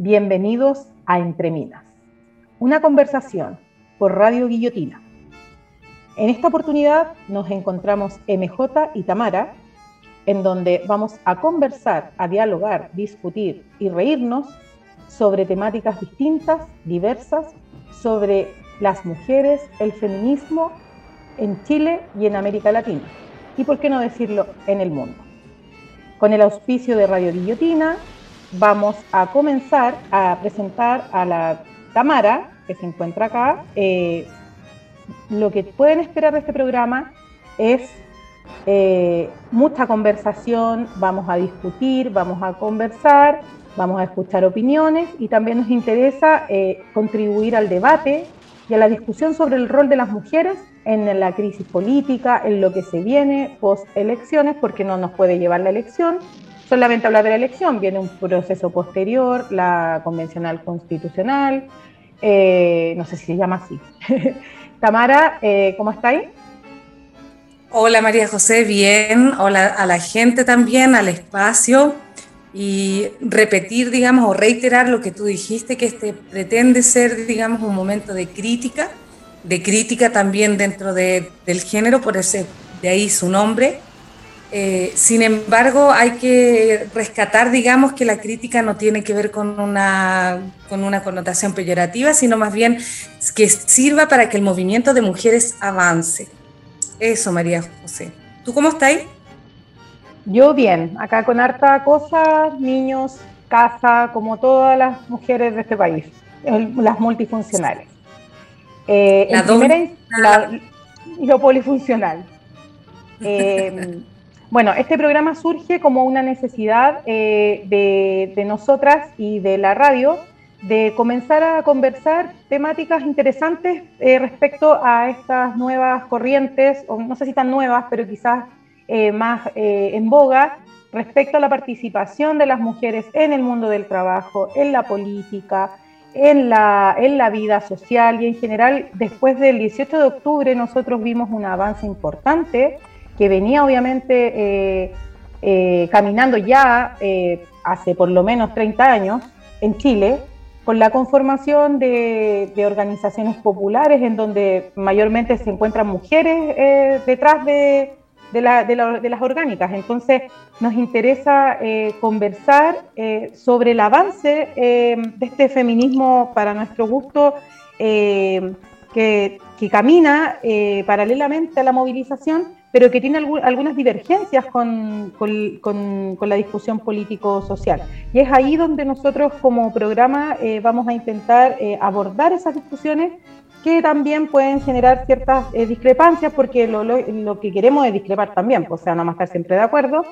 Bienvenidos a Entre Minas, una conversación por Radio Guillotina. En esta oportunidad nos encontramos MJ y Tamara, en donde vamos a conversar, a dialogar, discutir y reírnos sobre temáticas distintas, diversas, sobre las mujeres, el feminismo en Chile y en América Latina. Y por qué no decirlo, en el mundo. Con el auspicio de Radio Guillotina, vamos a comenzar a presentar a la Tamara, que se encuentra acá. Eh, lo que pueden esperar de este programa es eh, mucha conversación, vamos a discutir, vamos a conversar, vamos a escuchar opiniones y también nos interesa eh, contribuir al debate y a la discusión sobre el rol de las mujeres en la crisis política, en lo que se viene post elecciones, porque no nos puede llevar la elección, solamente hablar de la elección, viene un proceso posterior, la convencional constitucional, eh, no sé si se llama así. Tamara, eh, ¿cómo estáis? Hola María José, bien, hola a la gente también, al espacio y repetir, digamos, o reiterar lo que tú dijiste, que este pretende ser, digamos, un momento de crítica, de crítica también dentro del género, por ese, de ahí su nombre, eh, sin embargo, hay que rescatar, digamos, que la crítica no tiene que ver con una, con una connotación peyorativa, sino más bien que sirva para que el movimiento de mujeres avance. Eso, María José. ¿Tú cómo estás? Yo bien, acá con harta cosa, niños, casa, como todas las mujeres de este país, las multifuncionales. Eh, la, lo polifuncional. Eh, Bueno, este programa surge como una necesidad eh, de, nosotras y de la radio de comenzar a conversar temáticas interesantes eh, respecto a estas nuevas corrientes, o no sé si tan nuevas, pero quizás eh, más en boga, respecto a la participación de las mujeres en el mundo del trabajo, en la política, en la vida social y en general, después del 18 de octubre nosotros vimos un avance importante que venía obviamente eh, eh, caminando ya eh, hace por lo menos 30 años en Chile, con la conformación de, organizaciones populares en donde mayormente se encuentran mujeres detrás de, las orgánicas. Entonces nos interesa conversar sobre el avance de este feminismo para nuestro gusto. Que, que, camina paralelamente a la movilización pero que tiene algunas divergencias con, la discusión político-social. Y es ahí donde nosotros como programa eh, vamos a intentar eh, abordar esas discusiones que también pueden generar ciertas eh, discrepancias, porque lo, que queremos es discrepar también, pues, o sea, no vamos a estar siempre de acuerdo,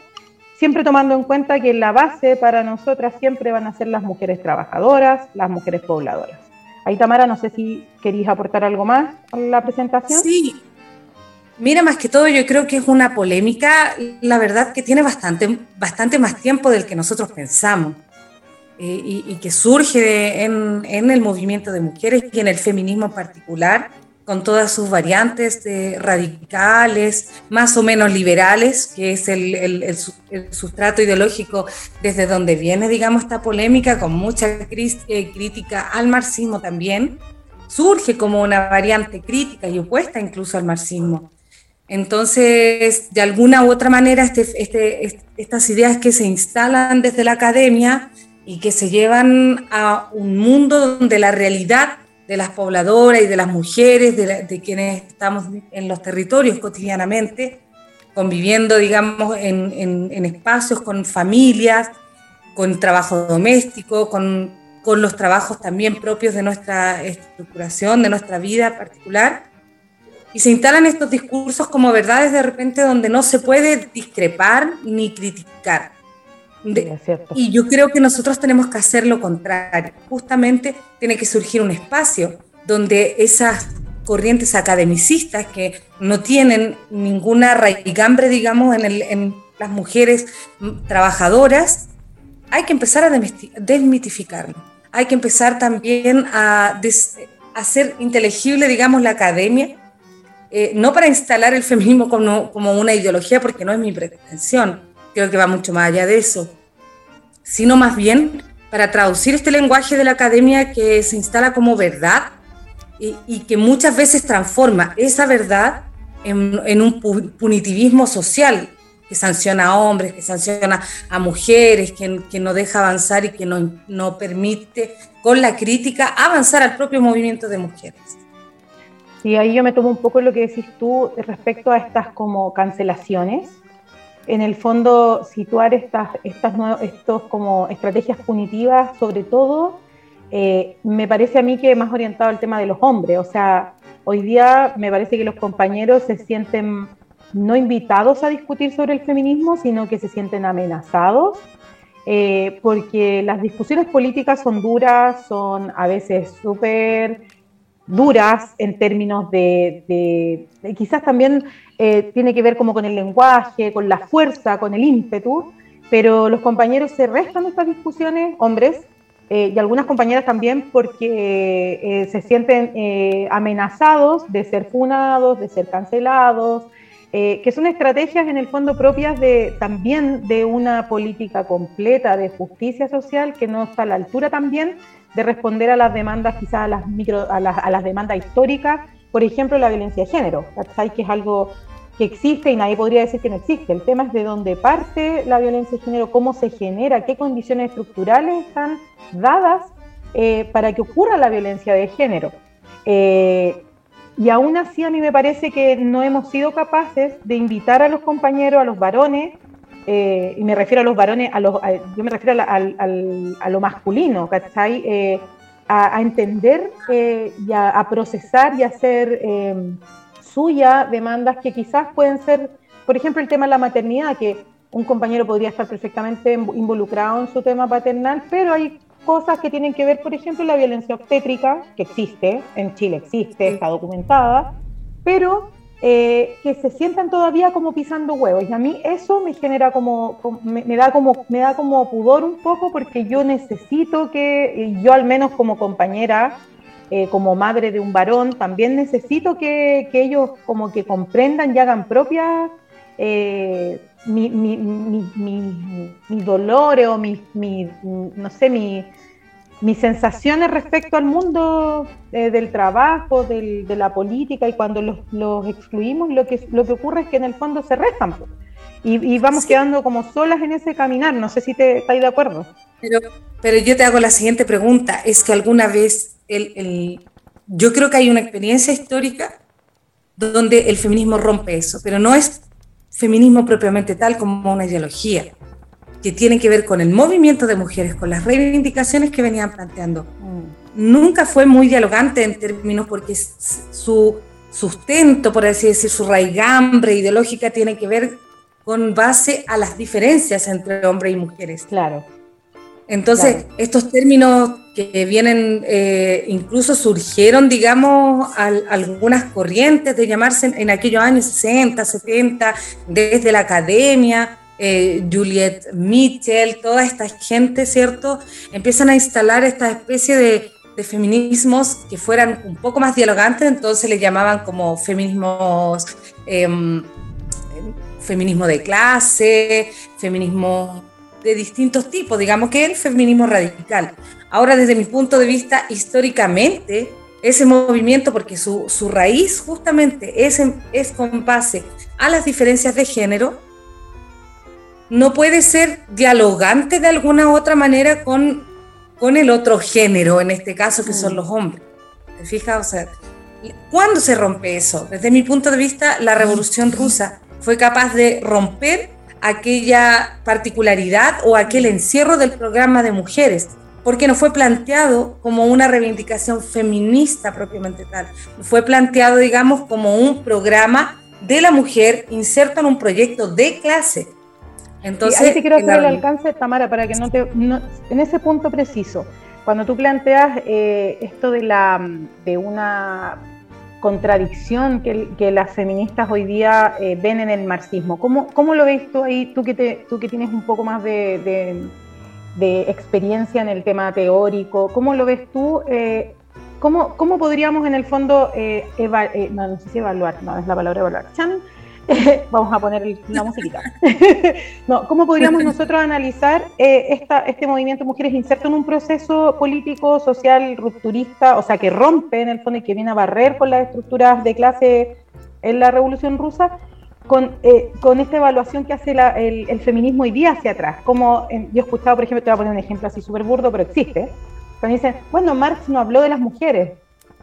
siempre tomando en cuenta que la base para nosotras siempre van a ser las mujeres trabajadoras, las mujeres pobladoras. Ahí, Tamara, no sé si querías aportar algo más a la presentación. Sí, Mira, más que todo, yo creo que es una polémica, la verdad, que tiene bastante, bastante más tiempo del que nosotros pensamos eh, y, que surge en, el movimiento de mujeres y en el feminismo en particular, con todas sus variantes de radicales, más o menos liberales, que es el, el, sustrato ideológico desde donde viene, digamos, esta polémica, con mucha eh, crítica al marxismo también. Surge como una variante crítica y opuesta incluso al marxismo. Entonces, de alguna u otra manera, este, este, estas ideas que se instalan desde la academia y que se llevan a un mundo donde la realidad de las pobladoras y de las mujeres, de, quienes estamos en los territorios cotidianamente, conviviendo, digamos, en, espacios con familias, con trabajo doméstico, con, con los trabajos también propios de nuestra estructuración, de nuestra vida particular, y se instalan estos discursos como verdades de repente donde no se puede discrepar ni criticar. y yo creo que nosotros tenemos que hacer lo contrario. Justamente tiene que surgir un espacio donde esas corrientes academicistas que no tienen ninguna raigambre, digamos, en, en las mujeres trabajadoras, hay que empezar a desmitificarlo. Hay que empezar también a hacer inteligible, digamos, la academia eh, no para instalar el feminismo como, una ideología, porque no es mi pretensión, creo que va mucho más allá de eso, sino más bien para traducir este lenguaje de la academia que se instala como verdad y, que muchas veces transforma esa verdad en, un punitivismo social que sanciona a hombres, que sanciona a mujeres, que, que no deja avanzar y que no, no permite con la crítica avanzar al propio movimiento de mujeres. Sí, ahí yo me tomo un poco lo que decís tú respecto a estas como cancelaciones. En el fondo, situar estas, estas estos como estrategias punitivas, sobre todo, eh, me parece a mí que más orientado al tema de los hombres. O sea, hoy día me parece que los compañeros se sienten no invitados a discutir sobre el feminismo, sino que se sienten amenazados, eh, porque las discusiones políticas son duras, son a veces súper duras en términos de, quizás también eh, tiene que ver como con el lenguaje, con la fuerza, con el ímpetu, pero los compañeros se restan estas discusiones, hombres, eh, y algunas compañeras también porque se sienten amenazados de ser funados, de ser cancelados, eh, que son estrategias en el fondo propias de, también de una política completa de justicia social que no está a la altura también de responder a las demandas, quizás a las, micro, a las, a las demandas históricas, por ejemplo, la violencia de género, que es algo que existe y nadie podría decir que no existe. El tema es de dónde parte la violencia de género, cómo se genera, qué condiciones estructurales están dadas eh, para que ocurra la violencia de género. Eh, y aún así a mí me parece que no hemos sido capaces de invitar a los compañeros, a los varones, eh, y me refiero a los varones, a los, yo me refiero a, lo masculino, ¿cachai? Eh, a, entender eh, y a, procesar y hacer suya demandas que quizás pueden ser, por ejemplo, el tema de la maternidad, que un compañero podría estar perfectamente involucrado en su tema paternal, pero hay cosas que tienen que ver, por ejemplo, la violencia obstétrica, que existe, en Chile existe, está documentada, pero eh, que se sientan todavía como pisando huevos. Y a mí eso me genera como, me, da como, me da como pudor un poco porque yo necesito que, yo al menos como compañera, eh, como madre de un varón, también necesito que, ellos como que comprendan y hagan propia eh, mi, mi, mi, mi, dolores o mi, no sé, mis sensaciones respecto al mundo eh, del trabajo, del, de la política, y cuando los, los, excluimos, lo que, lo que ocurre es que en el fondo se restan. Y, vamos quedando como solas en ese caminar. No sé si te estáis de acuerdo. Pero, pero yo te hago la siguiente pregunta. Es que alguna vez el, el, yo creo que hay una experiencia histórica donde el feminismo rompe eso, pero no es feminismo propiamente tal como una ideología que tiene que ver con el movimiento de mujeres, con las reivindicaciones que venían planteando. Mm. Nunca fue muy dialogante en términos porque su sustento, por así decir, su raigambre ideológica tiene que ver con base a las diferencias entre hombres y mujeres. Claro. Entonces, estos términos que vienen, eh, incluso surgieron, digamos, algunas corrientes de llamarse en, aquellos años 60, 70, desde la academia, eh, Juliette Mitchell, toda esta gente, ¿cierto? Empiezan a instalar esta especie de, feminismos que fueran un poco más dialogantes, entonces le llamaban como feminismos, em, feminismo de clase, feminismo de distintos tipos, digamos que el feminismo radical. Ahora, desde mi punto de vista, históricamente, ese movimiento, porque su, su raíz justamente es, es con a las diferencias de género, no puede ser dialogante de alguna otra manera con, con el otro género, en este caso que son los hombres. ¿Te fijas? O sea, ¿cuándo se rompe eso? Desde mi punto de vista, la revolución rusa fue capaz de romper aquella particularidad o aquel encierro del programa de mujeres, porque no fue planteado como una reivindicación feminista propiamente tal, fue planteado, digamos, como un programa de la mujer inserto en un proyecto de clase. Entonces, ahí te quiero hacer el alcance, Tamara, para que no te... en ese punto preciso, cuando tú planteas eh, esto de, la, de una contradicción que, las feministas hoy día eh, ven en el marxismo. ¿Cómo, ¿Cómo, lo ves tú ahí, tú que, te, tú que tienes un poco más de, de, experiencia en el tema teórico? ¿Cómo lo ves tú? Eh, ¿cómo, ¿cómo, podríamos en el fondo, eh, no, sé si evaluar, no es la palabra evaluar, vamos a poner la musiquita. no, ¿Cómo podríamos nosotros analizar eh, esta, este movimiento de mujeres inserto en un proceso político, social, rupturista, o sea, que rompe en el fondo y que viene a barrer con las estructuras de clase en la Revolución Rusa? Con, eh, con esta evaluación que hace el, feminismo hoy día hacia atrás. Como yo he escuchado, por ejemplo, te voy a poner un ejemplo así súper burdo, pero existe. Cuando dicen, bueno, Marx no habló de las mujeres,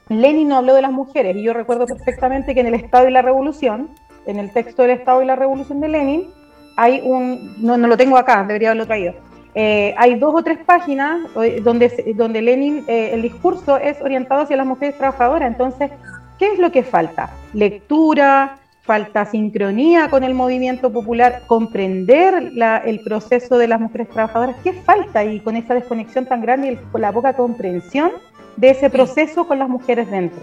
Lenin no habló de las mujeres, y yo recuerdo perfectamente que en el Estado y la Revolución, en el texto del Estado y la Revolución de Lenin, hay un, no, no lo tengo acá, debería haberlo traído, eh, hay dos o tres páginas eh, donde, donde Lenin, eh, el discurso es orientado hacia las mujeres trabajadoras, entonces, ¿qué es lo que falta? Lectura, falta sincronía con el movimiento popular, comprender el proceso de las mujeres trabajadoras, ¿qué falta ahí con esa desconexión tan grande y con la poca comprensión de ese proceso con las mujeres dentro.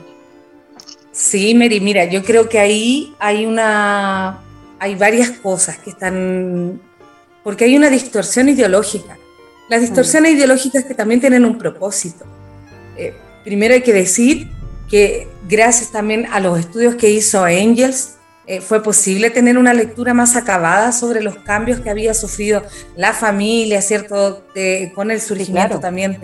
Sí, Mary, mira, yo creo que ahí hay una, hay varias cosas que están, porque hay una distorsión ideológica. Las distorsiones mm. ideológicas que también tienen un propósito. Eh, primero hay que decir que gracias también a los estudios que hizo Angels, eh, fue posible tener una lectura más acabada sobre los cambios que había sufrido la familia, ¿cierto? con el surgimiento también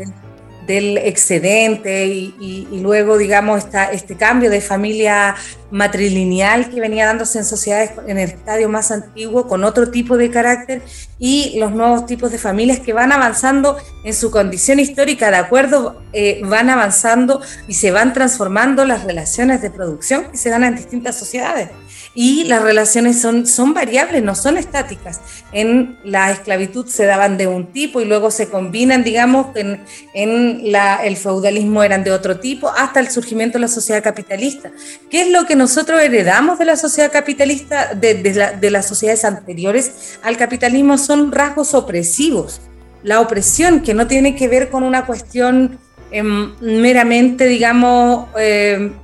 del excedente y, luego, digamos, esta, este cambio de familia matrilineal que venía dándose en sociedades en el estadio más antiguo con otro tipo de carácter y los nuevos tipos de familias que van avanzando en su condición histórica, de acuerdo, eh, van avanzando y se van transformando las relaciones de producción que se dan en distintas sociedades y las relaciones son, son variables, no son estáticas. En la esclavitud se daban de un tipo y luego se combinan, digamos, en, en la, el feudalismo eran de otro tipo, hasta el surgimiento de la sociedad capitalista. ¿Qué es lo que nosotros heredamos de la sociedad capitalista, de, de, las sociedades anteriores al capitalismo? Son rasgos opresivos. La opresión, que no tiene que ver con una cuestión em, meramente, digamos, em,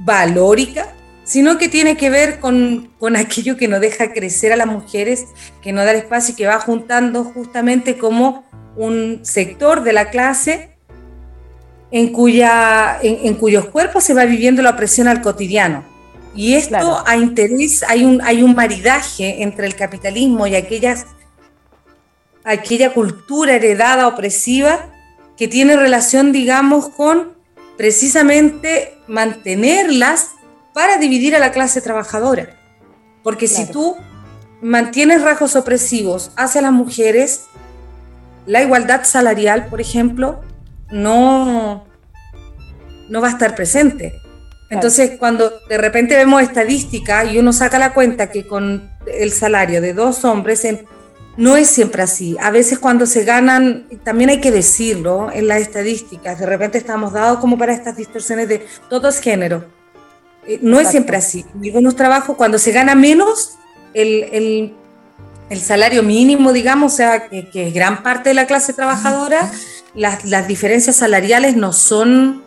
valórica, sino que tiene que ver con, aquello que no deja crecer a las mujeres, que no da el espacio y que va juntando justamente como un sector de la clase en, cuya, en, cuyos cuerpos se va viviendo la opresión al cotidiano. Y esto a interés, hay un, hay un maridaje entre el capitalismo y aquellas, aquella cultura heredada opresiva que tiene relación, digamos, con precisamente mantenerlas para dividir a la clase trabajadora. Porque si tú mantienes rasgos opresivos hacia las mujeres, la igualdad salarial, por ejemplo, no, no va a estar presente. Entonces, cuando de repente vemos estadística y uno saca la cuenta que con el salario de dos hombres, no es siempre así. A veces cuando se ganan, también hay que decirlo en las estadísticas, de repente estamos dados como para estas distorsiones de todos géneros. Eh, no es siempre así. En algunos trabajos, cuando se gana menos, el, salario mínimo, digamos, o sea, que, es gran parte de la clase trabajadora, las, diferencias salariales no son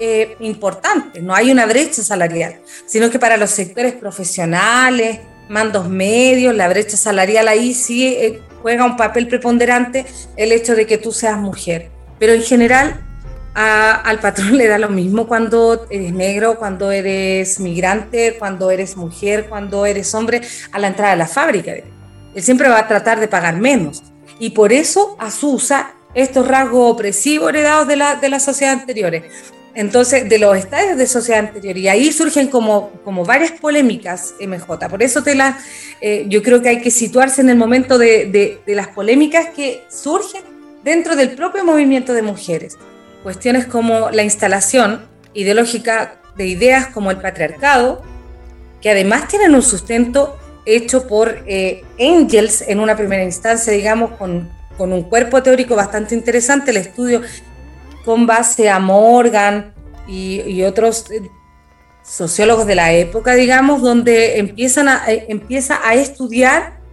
eh, importantes, no hay una brecha salarial, sino que para los sectores profesionales, mandos medios, la brecha salarial ahí sí eh, juega un papel preponderante el hecho de que tú seas mujer. Pero en general al patrón le da lo mismo cuando eres negro, cuando eres migrante, cuando eres mujer, cuando eres hombre, a la entrada de la fábrica. Él siempre va a tratar de pagar menos. Y por eso asusa estos rasgos opresivos heredados de la, de las sociedades anteriores. Entonces, de los estadios de sociedad anterior, y ahí surgen como, varias polémicas, MJ. Por eso te la, eh, yo creo que hay que situarse en el momento de las polémicas que surgen dentro del propio movimiento de mujeres cuestiones como la instalación ideológica de ideas como el patriarcado, que además tienen un sustento hecho por eh, Engels en una primera instancia, digamos, con, un cuerpo teórico bastante interesante, el estudio con base a Morgan y, otros eh, sociólogos de la época, digamos, donde empiezan eh, empieza a estudiar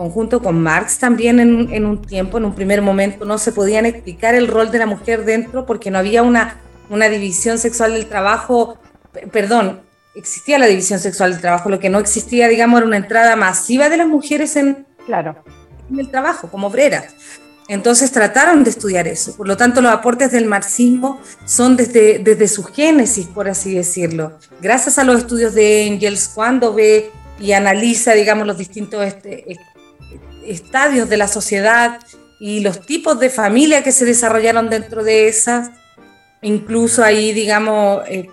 conjunto con Marx también en, un tiempo, en un primer momento, no se podían explicar el rol de la mujer dentro porque no había una, una división sexual del trabajo, perdón, existía la división sexual del trabajo, lo que no existía, digamos, era una entrada masiva de las mujeres en, claro. en el trabajo, como obreras. Entonces trataron de estudiar eso. Por lo tanto, los aportes del marxismo son desde, desde su génesis, por así decirlo. Gracias a los estudios de Engels, cuando ve y analiza, digamos, los distintos este, estadios de la sociedad y los tipos de familia que se desarrollaron dentro de esas, incluso ahí, digamos, eh,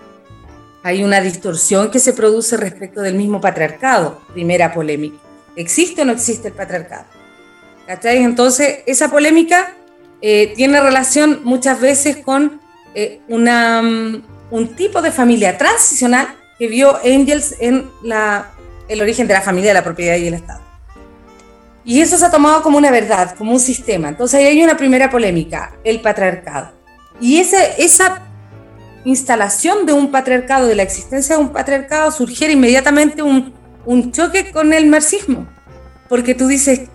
hay una distorsión que se produce respecto del mismo patriarcado, primera polémica. ¿Existe o no existe el patriarcado? Entonces, esa polémica eh, tiene relación muchas veces con eh, mm, un tipo de familia transicional que vio Engels en el origen de la familia, la propiedad y el Estado. Y eso se ha tomado como una verdad, como un sistema. Entonces ahí hay una primera polémica, el patriarcado. Y esa instalación de un patriarcado, de la existencia de un patriarcado, surgiera inmediatamente un, choque con el marxismo. Porque tú dices,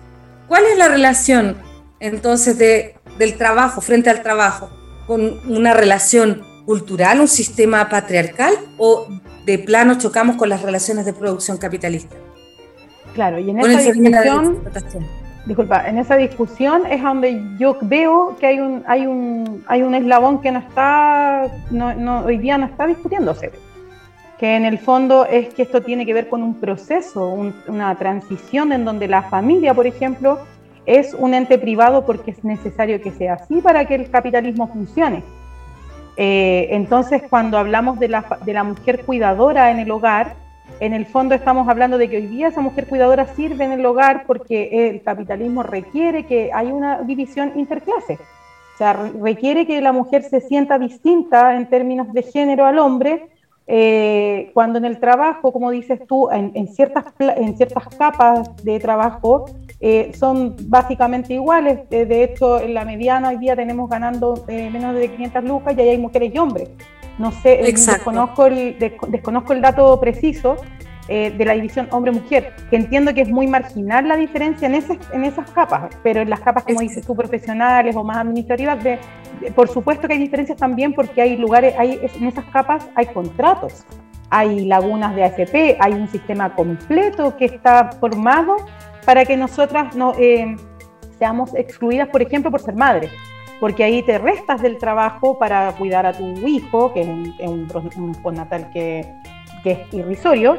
¿Cuál es la relación entonces de, del trabajo frente al trabajo con una relación cultural, un sistema patriarcal o de plano chocamos con las relaciones de producción capitalista? Claro, y en esa discusión, disculpa, en esa discusión es donde yo veo que hay un, hay un, hay un eslabón que no está, no, hoy día no está discutiéndose que en el fondo es que esto tiene que ver con un proceso, una transición en donde la familia, por ejemplo, es un ente privado porque es necesario que sea así para que el capitalismo funcione. Eh, entonces, cuando hablamos de la, de la mujer cuidadora en el hogar, en el fondo estamos hablando de que hoy día esa mujer cuidadora sirve en el hogar porque el capitalismo requiere que haya una división interclase. O sea, requiere que la mujer se sienta distinta en términos de género al hombre eh, cuando en el trabajo, como dices tú, en, ciertas, en ciertas capas de trabajo eh, son básicamente iguales. Eh, de hecho, en la mediana hoy día tenemos ganando menos de 500 lucas y ahí hay mujeres y hombres. No sé, desconozco el, desconozco el dato preciso, eh, de la división hombre-mujer, que entiendo que es muy marginal la diferencia en, ese, en esas capas, pero en las capas, como dices tú, profesionales o más administrativas, de, por supuesto que hay diferencias también porque hay lugares, hay, en esas capas hay contratos, hay lagunas de AFP, hay un sistema completo que está formado para que nosotras no, eh, seamos excluidas, por ejemplo, por ser madres porque ahí te restas del trabajo para cuidar a tu hijo, que es un, postnatal que, que, es irrisorio,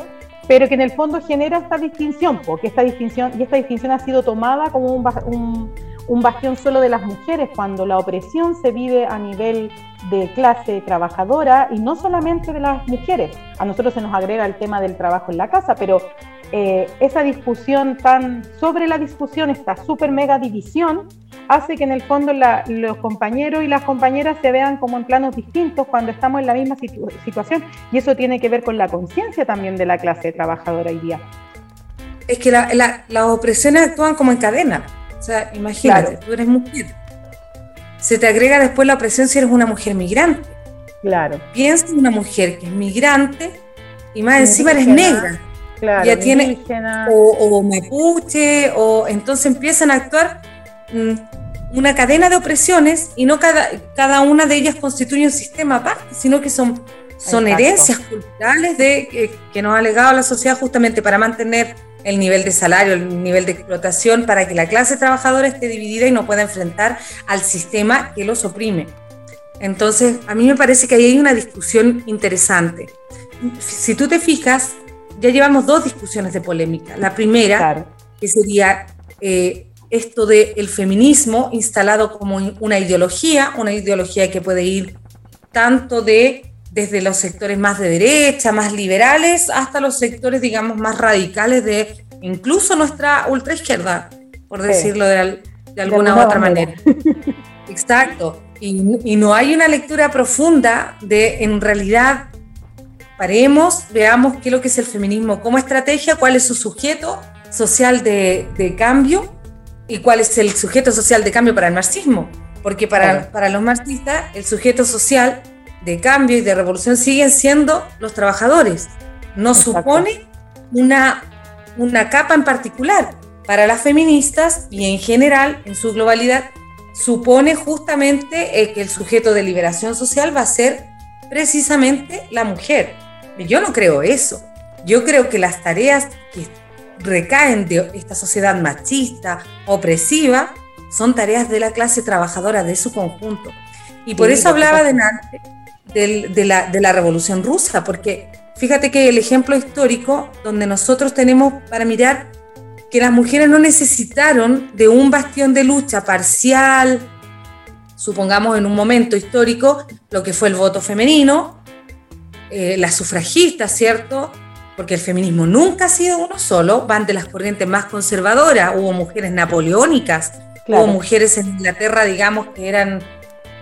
pero que en el fondo genera esta distinción, porque esta distinción, y esta distinción ha sido tomada como un, un, bastión solo de las mujeres, cuando la opresión se vive a nivel de clase trabajadora y no solamente de las mujeres. A nosotros se nos agrega el tema del trabajo en la casa, pero eh, esa discusión tan sobre la discusión, esta super mega división, hace que en el fondo los compañeros y las compañeras se vean como en planos distintos cuando estamos en la misma situación y eso tiene que ver con la conciencia también de la clase trabajadora hoy día. Es que las opresiones actúan como en cadena. O sea, imagínate, tú eres mujer. Se te agrega después la opresión si eres una mujer migrante. Claro. Piensa en una mujer que es migrante y más encima eres negra. Claro, ya tiene o, o, mapuche o entonces empiezan a actuar Mm, una cadena de opresiones y no cada, cada una de ellas constituye un sistema aparte, sino que son, son herencias culturales de, que, nos ha legado la sociedad justamente para mantener el nivel de salario, el nivel de explotación, para que la clase trabajadora esté dividida y no pueda enfrentar al sistema que los oprime. Entonces, a mí me parece que ahí hay una discusión interesante. Si tú te fijas, ya llevamos dos discusiones de polémica. La primera, que sería eh, esto del feminismo instalado como una ideología, una ideología que puede ir tanto de desde los sectores más de derecha, más liberales, hasta los sectores, digamos, más radicales de incluso nuestra ultraizquierda, por decirlo de, alguna u otra manera. Exacto. Y, y, no hay una lectura profunda de, en realidad, paremos, veamos qué es lo que es el feminismo como estrategia, cuál es su sujeto social de, de cambio y cuál es el sujeto social de cambio para el marxismo. Porque para, para los marxistas el sujeto social de cambio y de revolución siguen siendo los trabajadores. No supone una, una capa en particular. Para las feministas y en general, en su globalidad, supone justamente eh, que el sujeto de liberación social va a ser precisamente la mujer. Yo no creo eso. Yo creo que las tareas que recaen de esta sociedad machista, opresiva, son tareas de la clase trabajadora, de su conjunto. Y por eso hablaba delante de, la, de la Revolución Rusa, porque fíjate que el ejemplo histórico donde nosotros tenemos para mirar que las mujeres no necesitaron de un bastión de lucha parcial, supongamos en un momento histórico, lo que fue el voto femenino, eh, las sufragistas, ¿cierto? Porque el feminismo nunca ha sido uno solo, van de las corrientes más conservadoras, hubo mujeres napoleónicas, hubo mujeres en Inglaterra, digamos, que eran,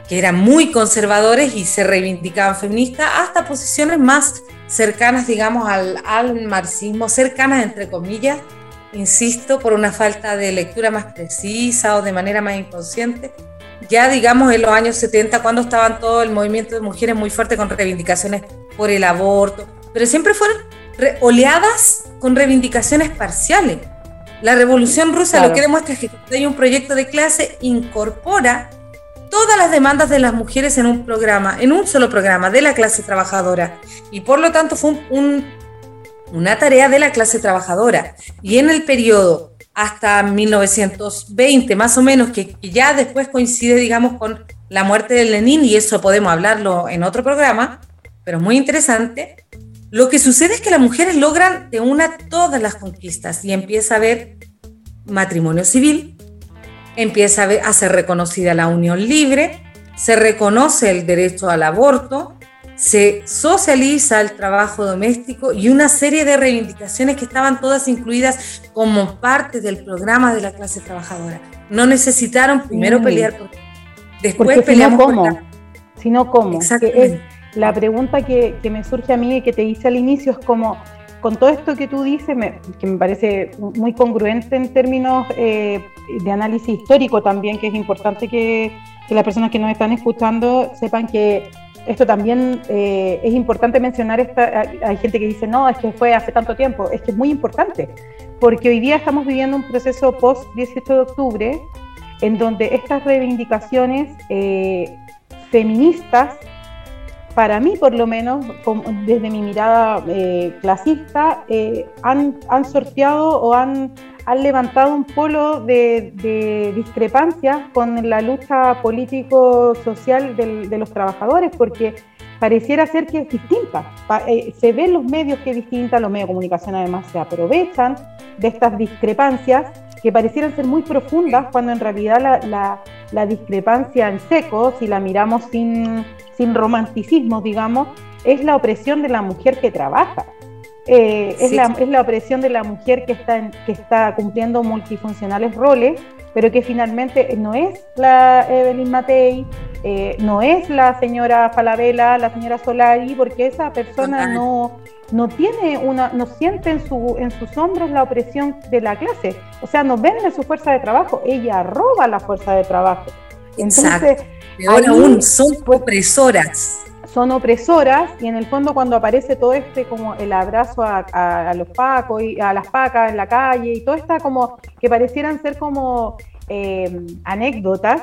que eran muy conservadores y se reivindicaban feministas, hasta posiciones más cercanas, digamos, al, al marxismo, cercanas entre comillas, insisto, por una falta de lectura más precisa o de manera más inconsciente, ya digamos en los años 70, cuando estaban todo el movimiento de mujeres muy fuerte con reivindicaciones por el aborto, pero siempre fueron oleadas con reivindicaciones parciales. La revolución rusa lo que demuestra es que hay un proyecto de clase incorpora todas las demandas de las mujeres en un programa, en un solo programa de la clase trabajadora. Y por lo tanto fue una tarea de la clase trabajadora. Y en el periodo hasta 1920, más o menos, que, ya después coincide, digamos, con la muerte de Lenin, y eso podemos hablarlo en otro programa, pero muy interesante. Lo que sucede es que las mujeres logran de una todas las conquistas y empieza a haber matrimonio civil, empieza a ser reconocida la unión libre, se reconoce el derecho al aborto, se socializa el trabajo doméstico y una serie de reivindicaciones que estaban todas incluidas como parte del programa de la clase trabajadora. No necesitaron primero pelear por después peleamos si no, ¿cómo? Si no, ¿cómo? es la pregunta que, que, me surge a mí y que te hice al inicio es como, con todo esto que tú dices, que me parece muy congruente en términos eh, de análisis histórico también, que es importante que, que las personas que nos están escuchando sepan que esto también eh, es importante mencionar, esta, hay gente que dice, no, es que fue hace tanto tiempo, es que es muy importante, porque hoy día estamos viviendo un proceso post-18 de octubre, en donde estas reivindicaciones eh, feministas, para mí por lo menos, desde mi mirada eh, clasista, han, han sorteado o han han levantado un polo de, discrepancia con la lucha político-social de los trabajadores, porque pareciera ser que es distinta. Eh, se ve en los medios que es distinta, los medios de comunicación además se aprovechan de estas discrepancias que parecieran ser muy profundas, cuando en realidad la, discrepancia en seco, si la miramos sin, sin romanticismo, digamos, es la opresión de la mujer que trabaja. Eh, es, la, es, la, opresión de la mujer que está, que está cumpliendo multifuncionales roles, pero que finalmente no es la Evelyn Matei, eh, no es la señora Falabella, la señora Solari, porque esa persona no, no tiene una, no siente en, su, en sus hombros la opresión de la clase, o sea, no vende su fuerza de trabajo, ella roba la fuerza de trabajo. Entonces, Peor aún, son opresoras. son opresoras y en el fondo cuando aparece todo este como el abrazo a, los pacos y a las pacas en la calle y todo está como que parecieran ser como eh, anécdotas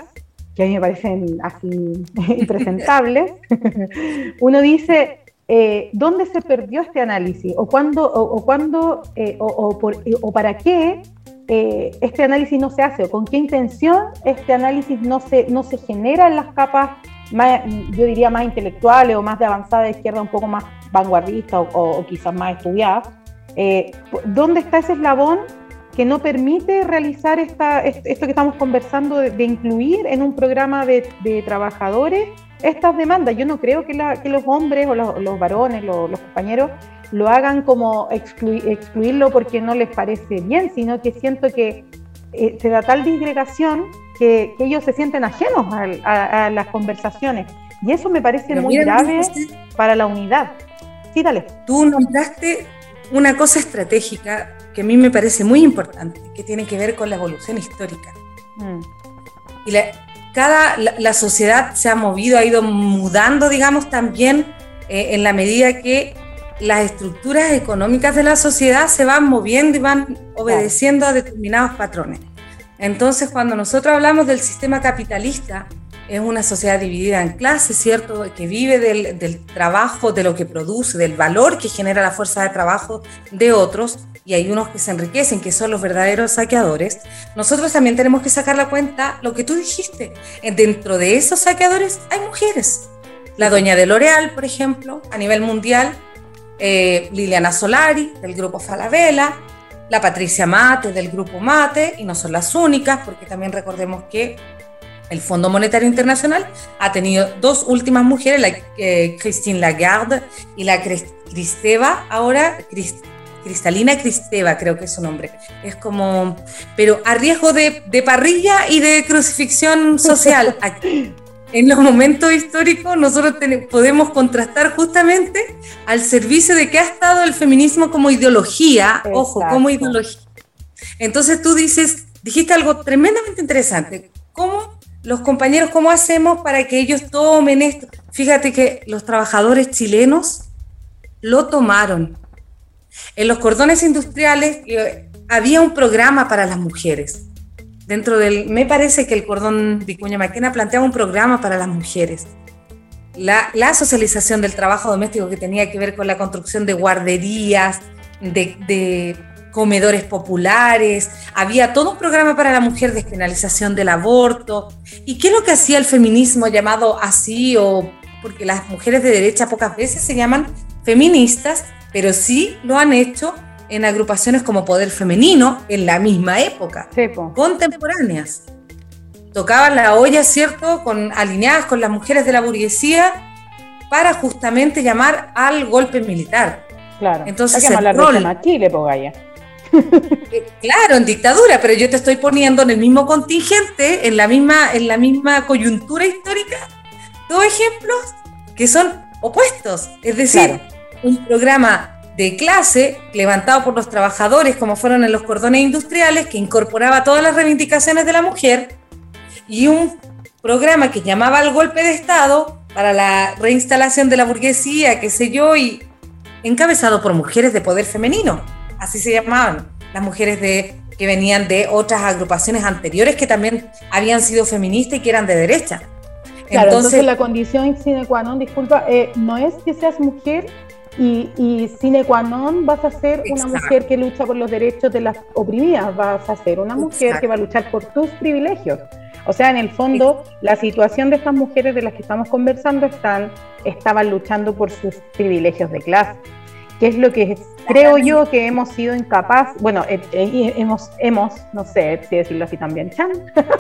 que a mí me parecen así impresentables, uno dice, eh, ¿dónde se perdió este análisis? ¿O cuándo, o, cuándo, eh, o, o, para qué este análisis no se hace? ¿O con qué intención este análisis no se, no se genera en las capas yo diría más intelectuales o más de avanzada izquierda, un poco más vanguardista o, quizás más estudiada, eh, ¿dónde está ese eslabón que no permite realizar esta, esto que estamos conversando de, incluir en un programa de, trabajadores estas demandas? Yo no creo que, los hombres o los, varones, los, compañeros, lo hagan como excluirlo porque no les parece bien, sino que siento que eh, se da tal disgregación que, ellos se sienten ajenos a, las conversaciones. Y eso me parece muy grave para la unidad. Sí, dale. Tú nombraste una cosa estratégica que a mí me parece muy importante, que tiene que ver con la evolución histórica. Mm. Y la, cada, la, sociedad se ha movido, ha ido mudando, digamos, también eh, en la medida que las estructuras económicas de la sociedad se van moviendo y van obedeciendo a determinados patrones. Entonces, cuando nosotros hablamos del sistema capitalista, es una sociedad dividida en clases, ¿cierto? Que vive del, trabajo, de lo que produce, del valor que genera la fuerza de trabajo de otros, y hay unos que se enriquecen, que son los verdaderos saqueadores. Nosotros también tenemos que sacar la cuenta, lo que tú dijiste, dentro de esos saqueadores hay mujeres. La doña de L'Oreal, por ejemplo, a nivel mundial, eh, Liliana Solari, del grupo Falabella, la Patricia Mate, del grupo Mate, y no son las únicas, porque también recordemos que el Fondo Monetario Internacional ha tenido dos últimas mujeres, la eh, Christine Lagarde y la Cristeva, ahora Cristalina Cristeva, creo que es su nombre. Es como, pero a riesgo de, de parrilla y de crucifixión social. en los momentos históricos nosotros podemos contrastar justamente al servicio de que ha estado el feminismo como ideología, ojo, como ideología. Entonces tú dices, dijiste algo tremendamente interesante. ¿Cómo los compañeros, cómo hacemos para que ellos tomen esto? Fíjate que los trabajadores chilenos lo tomaron. En los cordones industriales eh, había un programa para las mujeres. Dentro del, me parece que el cordón Vicuña Maquena planteaba un programa para las mujeres. La, la, socialización del trabajo doméstico que tenía que ver con la construcción de guarderías, de, de comedores populares, había todo un programa para la mujer, despenalización del aborto. ¿Y qué es lo que hacía el feminismo llamado así o porque las mujeres de derecha pocas veces se llaman feministas, pero sí lo han hecho en agrupaciones como Poder Femenino en la misma época, contemporáneas. Tocaban la olla, ¿cierto?, con, alineadas con las mujeres de la burguesía para justamente llamar al golpe militar. Claro. Entonces, Hay que el rol, Chile, Pogaya. Eh, claro, en dictadura, pero yo te estoy poniendo en el mismo contingente, en la misma, en la misma coyuntura histórica, dos ejemplos que son opuestos. Es decir, un programa de clase levantado por los trabajadores, como fueron en los cordones industriales, que incorporaba todas las reivindicaciones de la mujer, y un programa que llamaba al golpe de Estado para la reinstalación de la burguesía, qué sé yo, y encabezado por mujeres de poder femenino así se llamaban, las mujeres de, que venían de otras agrupaciones anteriores que también habían sido feministas y que eran de derecha. Claro, entonces, la condición sine qua non, disculpa, eh, no es que seas mujer y, y, sine qua non vas a ser una mujer que lucha por los derechos de las oprimidas, vas a ser una mujer que va a luchar por tus privilegios. O sea, en el fondo, la situación de estas mujeres de las que estamos conversando están, estaban luchando por sus privilegios de clase que es lo que creo yo que hemos sido incapaz, bueno, eh, eh, hemos, hemos, no sé si decirlo así también, Chan,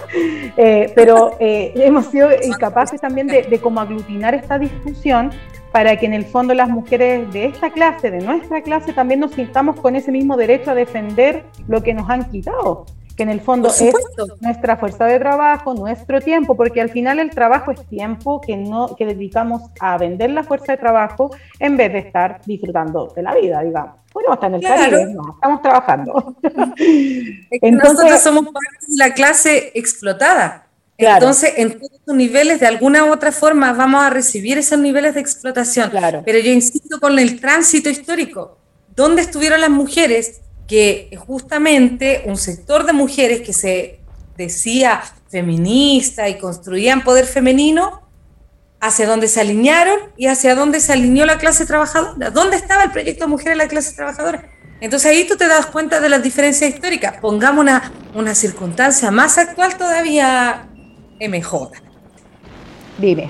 eh, pero hemos sido incapaces también de, de como aglutinar esta discusión para que en el fondo las mujeres de esta clase, de nuestra clase, también nos sintamos con ese mismo derecho a defender lo que nos han quitado que en el fondo es nuestra fuerza de trabajo, nuestro tiempo, porque al final el trabajo es tiempo que no que dedicamos a vender la fuerza de trabajo en vez de estar disfrutando de la vida, digamos. Podemos estar en el Caribe, no, estamos trabajando. nosotros somos parte de la clase explotada. Entonces, en todos los niveles, de alguna u otra forma, vamos a recibir esos niveles de explotación. Claro. Pero yo insisto con el tránsito histórico. ¿Dónde estuvieron las mujeres que justamente un sector de mujeres que se decía feminista y construían poder femenino, hacia dónde se alinearon y hacia dónde se alineó la clase trabajadora. ¿Dónde estaba el proyecto Mujeres en la clase trabajadora? Entonces ahí tú te das cuenta de las diferencias históricas. Pongamos una, una circunstancia más actual todavía mejor. Dime.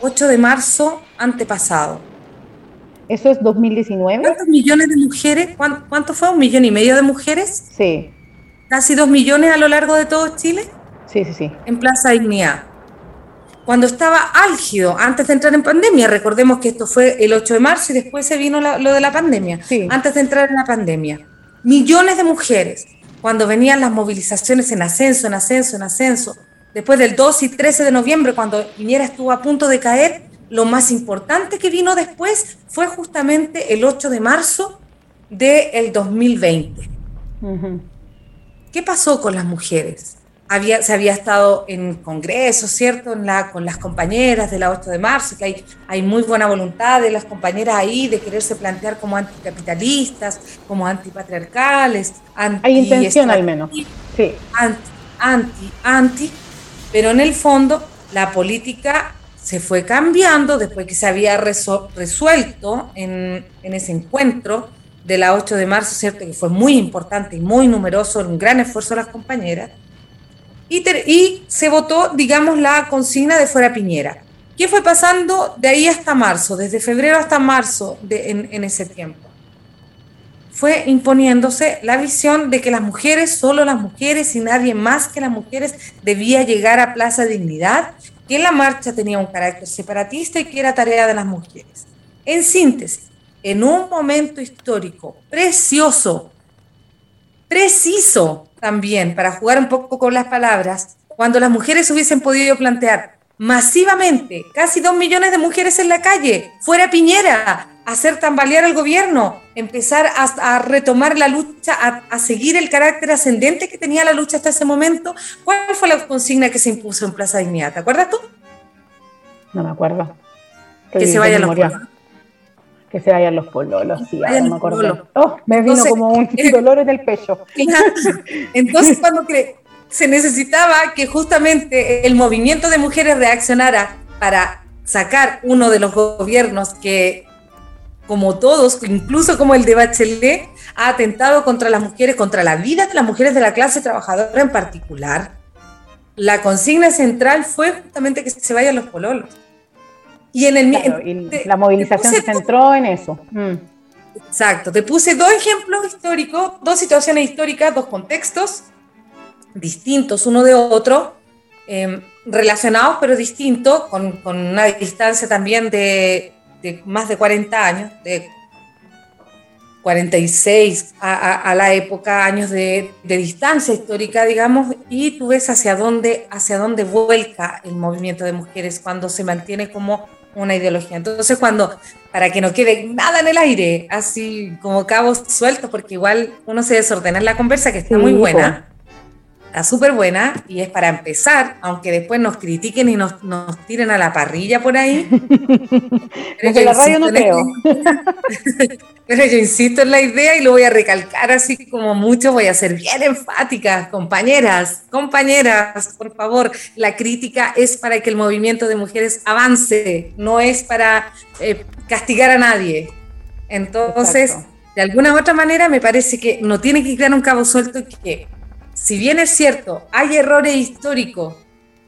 8 de marzo antepasado. ¿Eso es 2019? ¿Cuántos millones de mujeres? ¿Cuánto, fue? ¿Un millón y medio de mujeres? Sí. ¿Casi dos millones a lo largo de todo Chile? Sí, sí, sí. En Plaza Dignidad. Cuando estaba álgido, antes de entrar en pandemia, recordemos que esto fue el 8 de marzo y después se vino lo de la pandemia. Sí. Antes de entrar en la pandemia. Millones de mujeres, cuando venían las movilizaciones en ascenso, en ascenso, en ascenso, después del 2 y 13 de noviembre, cuando Piñera estuvo a punto de caer, lo más importante que vino después fue justamente el 8 de marzo del 2020. ¿Qué pasó con las mujeres? Había, se había estado en congresos, ¿cierto? En la, con las compañeras de la 8 de marzo, que hay, hay muy buena voluntad de las compañeras ahí de quererse plantear como anticapitalistas, como antipatriarcales. Anti hay intención al menos. Sí. Anti, anti, anti, pero en el fondo la política se fue cambiando después que se había resuelto en, ese encuentro de la 8 de marzo, ¿cierto? que fue muy importante y muy numeroso, un gran esfuerzo de las compañeras, y, se votó, digamos, la consigna de fuera Piñera. ¿Qué fue pasando de ahí hasta marzo, desde febrero hasta marzo de, en, ese tiempo? Fue imponiéndose la visión de que las mujeres, solo las mujeres y nadie más que las mujeres debía llegar a Plaza Dignidad, que la marcha tenía un carácter separatista y que era tarea de las mujeres. En síntesis, en un momento histórico precioso, preciso también, para jugar un poco con las palabras, cuando las mujeres hubiesen podido plantear masivamente, casi dos millones de mujeres en la calle, fuera Piñera, hacer tambalear al gobierno, empezar a, retomar la lucha, a, seguir el carácter ascendente que tenía la lucha hasta ese momento. ¿Cuál fue la consigna que se impuso en Plaza Dignidad? ¿Te acuerdas tú? No me acuerdo. Que, se vayan los pololos. Que se vayan los pololos, sí, ahora me acuerdo. Oh, me vino como un dolor en el pecho. Entonces, cuando cree se necesitaba que justamente el movimiento de mujeres reaccionara para sacar uno de los gobiernos que, como todos, incluso como el de Bachelet, ha atentado contra las mujeres, contra la vida de las mujeres de la clase trabajadora en particular. La consigna central fue justamente que se vayan los pololos. Y en el la movilización se centró en eso. Mm. Exacto. Te puse dos ejemplos históricos, dos situaciones históricas, dos contextos distintos uno de otro, em, relacionados pero distintos, con, una distancia también de, más de 40 años, de 46 a, la época, años de, distancia histórica, digamos, y tú ves hacia dónde, hacia dónde vuelca el movimiento de mujeres cuando se mantiene como una ideología. Entonces, cuando, para que no quede nada en el aire, así como cabos sueltos, porque igual uno se desordena en la conversa, que está muy buena está súper buena y es para empezar, aunque después nos critiquen y nos, nos tiren a la parrilla por ahí. Pero la radio no creo. Pero yo insisto en la idea y lo voy a recalcar así como mucho, voy a ser bien enfática, compañeras, compañeras, por favor, la crítica es para que el movimiento de mujeres avance, no es para eh, castigar a nadie. Entonces, de alguna u otra manera, me parece que no tiene que quedar un cabo suelto que si bien es cierto, hay errores históricos,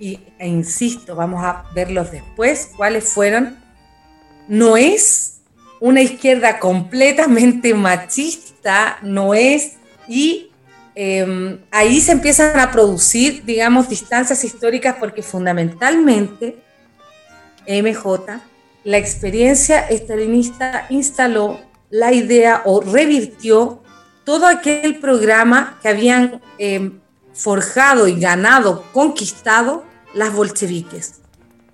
y, e insisto, vamos a verlos después, cuáles fueron, no es una izquierda completamente machista, no es, y em, ahí se empiezan a producir, digamos, distancias históricas porque fundamentalmente MJ, la experiencia estalinista instaló la idea o revirtió todo aquel programa que habían em, forjado y ganado, conquistado las bolcheviques,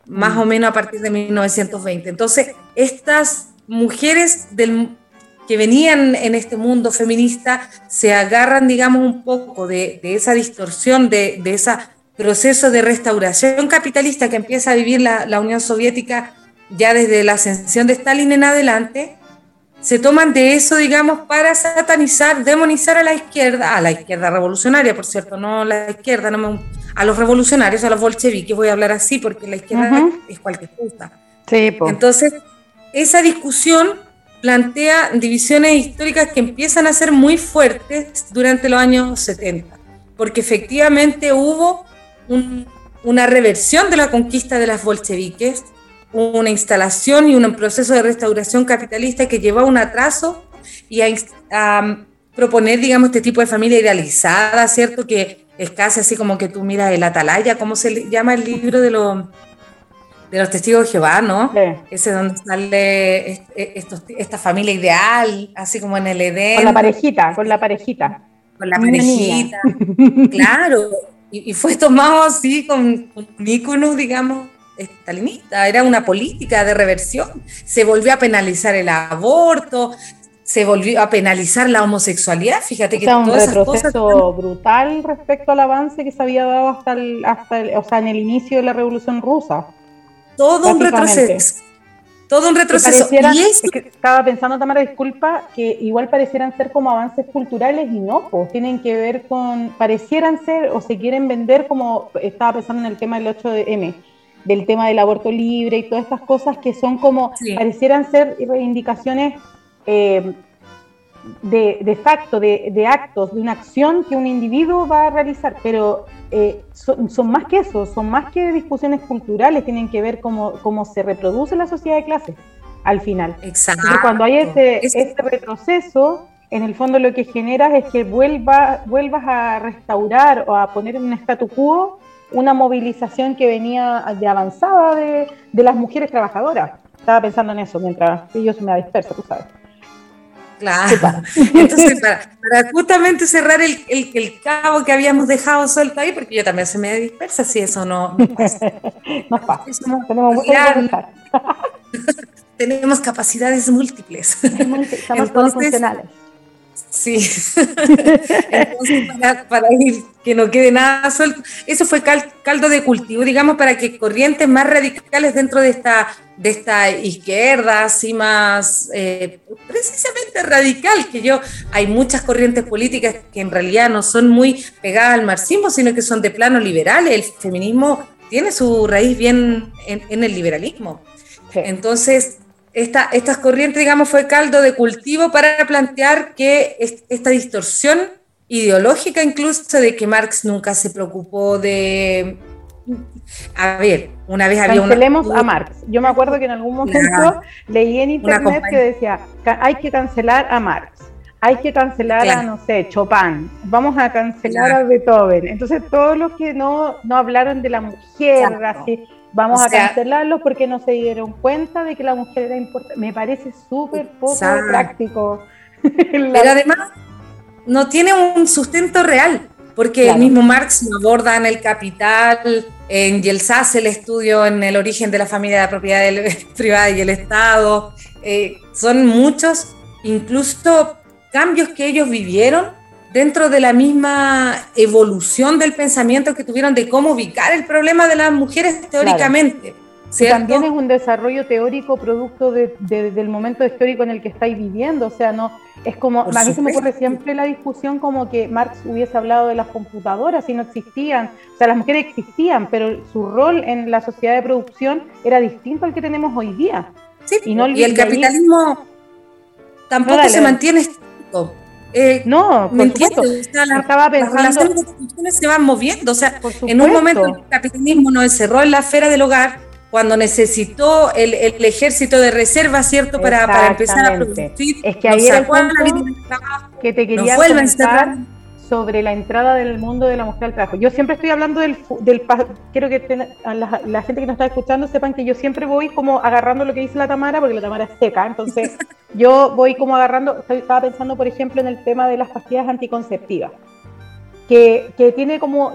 más mm. o menos a partir de 1920. Entonces, estas mujeres del, que venían en este mundo feminista se agarran, digamos, un poco de, esa distorsión, de, ese proceso de restauración capitalista que empieza a vivir la, la Unión Soviética ya desde la ascensión de Stalin en adelante se toman de eso, digamos, para satanizar, demonizar a la izquierda, a la izquierda revolucionaria, por cierto, no la izquierda, no a los revolucionarios, a los bolcheviques, voy a hablar así porque la izquierda es cualquier cosa. Sí, Entonces, esa discusión plantea divisiones históricas que empiezan a ser muy fuertes durante los años 70, porque efectivamente hubo una reversión de la conquista de las bolcheviques, una instalación y un proceso de restauración capitalista que llevó a un atraso y a, um, proponer, digamos, este tipo de familia idealizada, ¿cierto? Que es casi así como que tú miras el atalaya, ¿cómo se llama el libro de los de los testigos de Jehová, ¿no? Ese donde sale esta familia ideal, así como en el Edén. Con la parejita, con la parejita. Con la parejita, claro. Y, fue tomado así con, con un ícono, digamos, estalinista, era una política de reversión. Se volvió a penalizar el aborto, se volvió a penalizar la homosexualidad. Fíjate que sea, un retroceso brutal respecto al avance que se había dado hasta el, hasta o sea, en el inicio de la Revolución Rusa. Todo un retroceso. Todo un retroceso. Y estaba pensando, Tamara, disculpa, que igual parecieran ser como avances culturales y no, pues tienen que ver con, parecieran ser o se quieren vender como, estaba pensando en el tema del 8 de M, del tema del aborto libre y todas estas cosas que son como, parecieran ser reivindicaciones eh, de, de, facto, de, de, actos, de una acción que un individuo va a realizar, pero eh, son, son, más que eso, son más que discusiones culturales, tienen que ver cómo, cómo se reproduce la sociedad de clases al final. Exacto. cuando hay ese, ese retroceso, en el fondo lo que genera es que vuelva, vuelvas a restaurar o a poner en un statu quo una movilización que venía de avanzada de, de las mujeres trabajadoras. Estaba pensando en eso mientras yo se me disperso, tú sabes. Claro. Entonces, para, justamente cerrar el, el, el, cabo que habíamos dejado suelto ahí, porque yo también se me dispersa si eso no, no pasa. pasa. Tenemos capacidades múltiples. Estamos todos funcionales. Sí. Entonces, para, ir, que no quede nada suelto, eso fue caldo de cultivo, digamos, para que corrientes más radicales dentro de esta, de esta izquierda, así más eh, precisamente radical, que yo, hay muchas corrientes políticas que en realidad no son muy pegadas al marxismo, sino que son de plano liberales. El feminismo tiene su raíz bien en, el liberalismo. Entonces, esta, estas corrientes, digamos, fue caldo de cultivo para plantear que esta distorsión ideológica incluso de que Marx nunca se preocupó de... A ver, una vez había Cancelemos a Marx. Yo me acuerdo que en algún momento leí en internet que decía, hay que cancelar a Marx hay que cancelar a, no sé, Chopin, vamos a cancelar a Beethoven. Entonces, todos los que no, no hablaron de la mujer, así, vamos a cancelarlos porque no se dieron cuenta de que la mujer era importante. Me parece súper poco práctico. Pero además no tiene un sustento real, porque el mismo Marx lo aborda en El Capital, en Yelsas, el estudio en el origen de la familia de la propiedad privada y el Estado. Eh, son muchos, incluso cambios que ellos vivieron dentro de la misma evolución del pensamiento que tuvieron de cómo ubicar el problema de las mujeres teóricamente. También es un desarrollo teórico producto del momento histórico en el que estáis viviendo. O sea, no es como, a mí se me ocurre siempre la discusión como que Marx hubiese hablado de las computadoras y no existían. O sea, las mujeres existían, pero su rol en la sociedad de producción era distinto al que tenemos hoy día. y, no y el capitalismo tampoco se mantiene estático eh, no, ¿me entiendes? estaba pensando, las relaciones se van moviendo. O sea, en un momento el capitalismo nos encerró en la esfera del hogar cuando necesitó el, el ejército de reserva, ¿cierto? Para, para, empezar a producir. Es que ahí era el que te quería comentar sobre la entrada del mundo de la mujer al trabajo. Yo siempre estoy hablando del, del quiero que la, gente que nos está escuchando sepan que yo siempre voy como agarrando lo que dice la Tamara, porque la Tamara es seca, entonces yo voy como agarrando, estaba pensando por ejemplo en el tema de las pastillas anticonceptivas, que, que tiene como,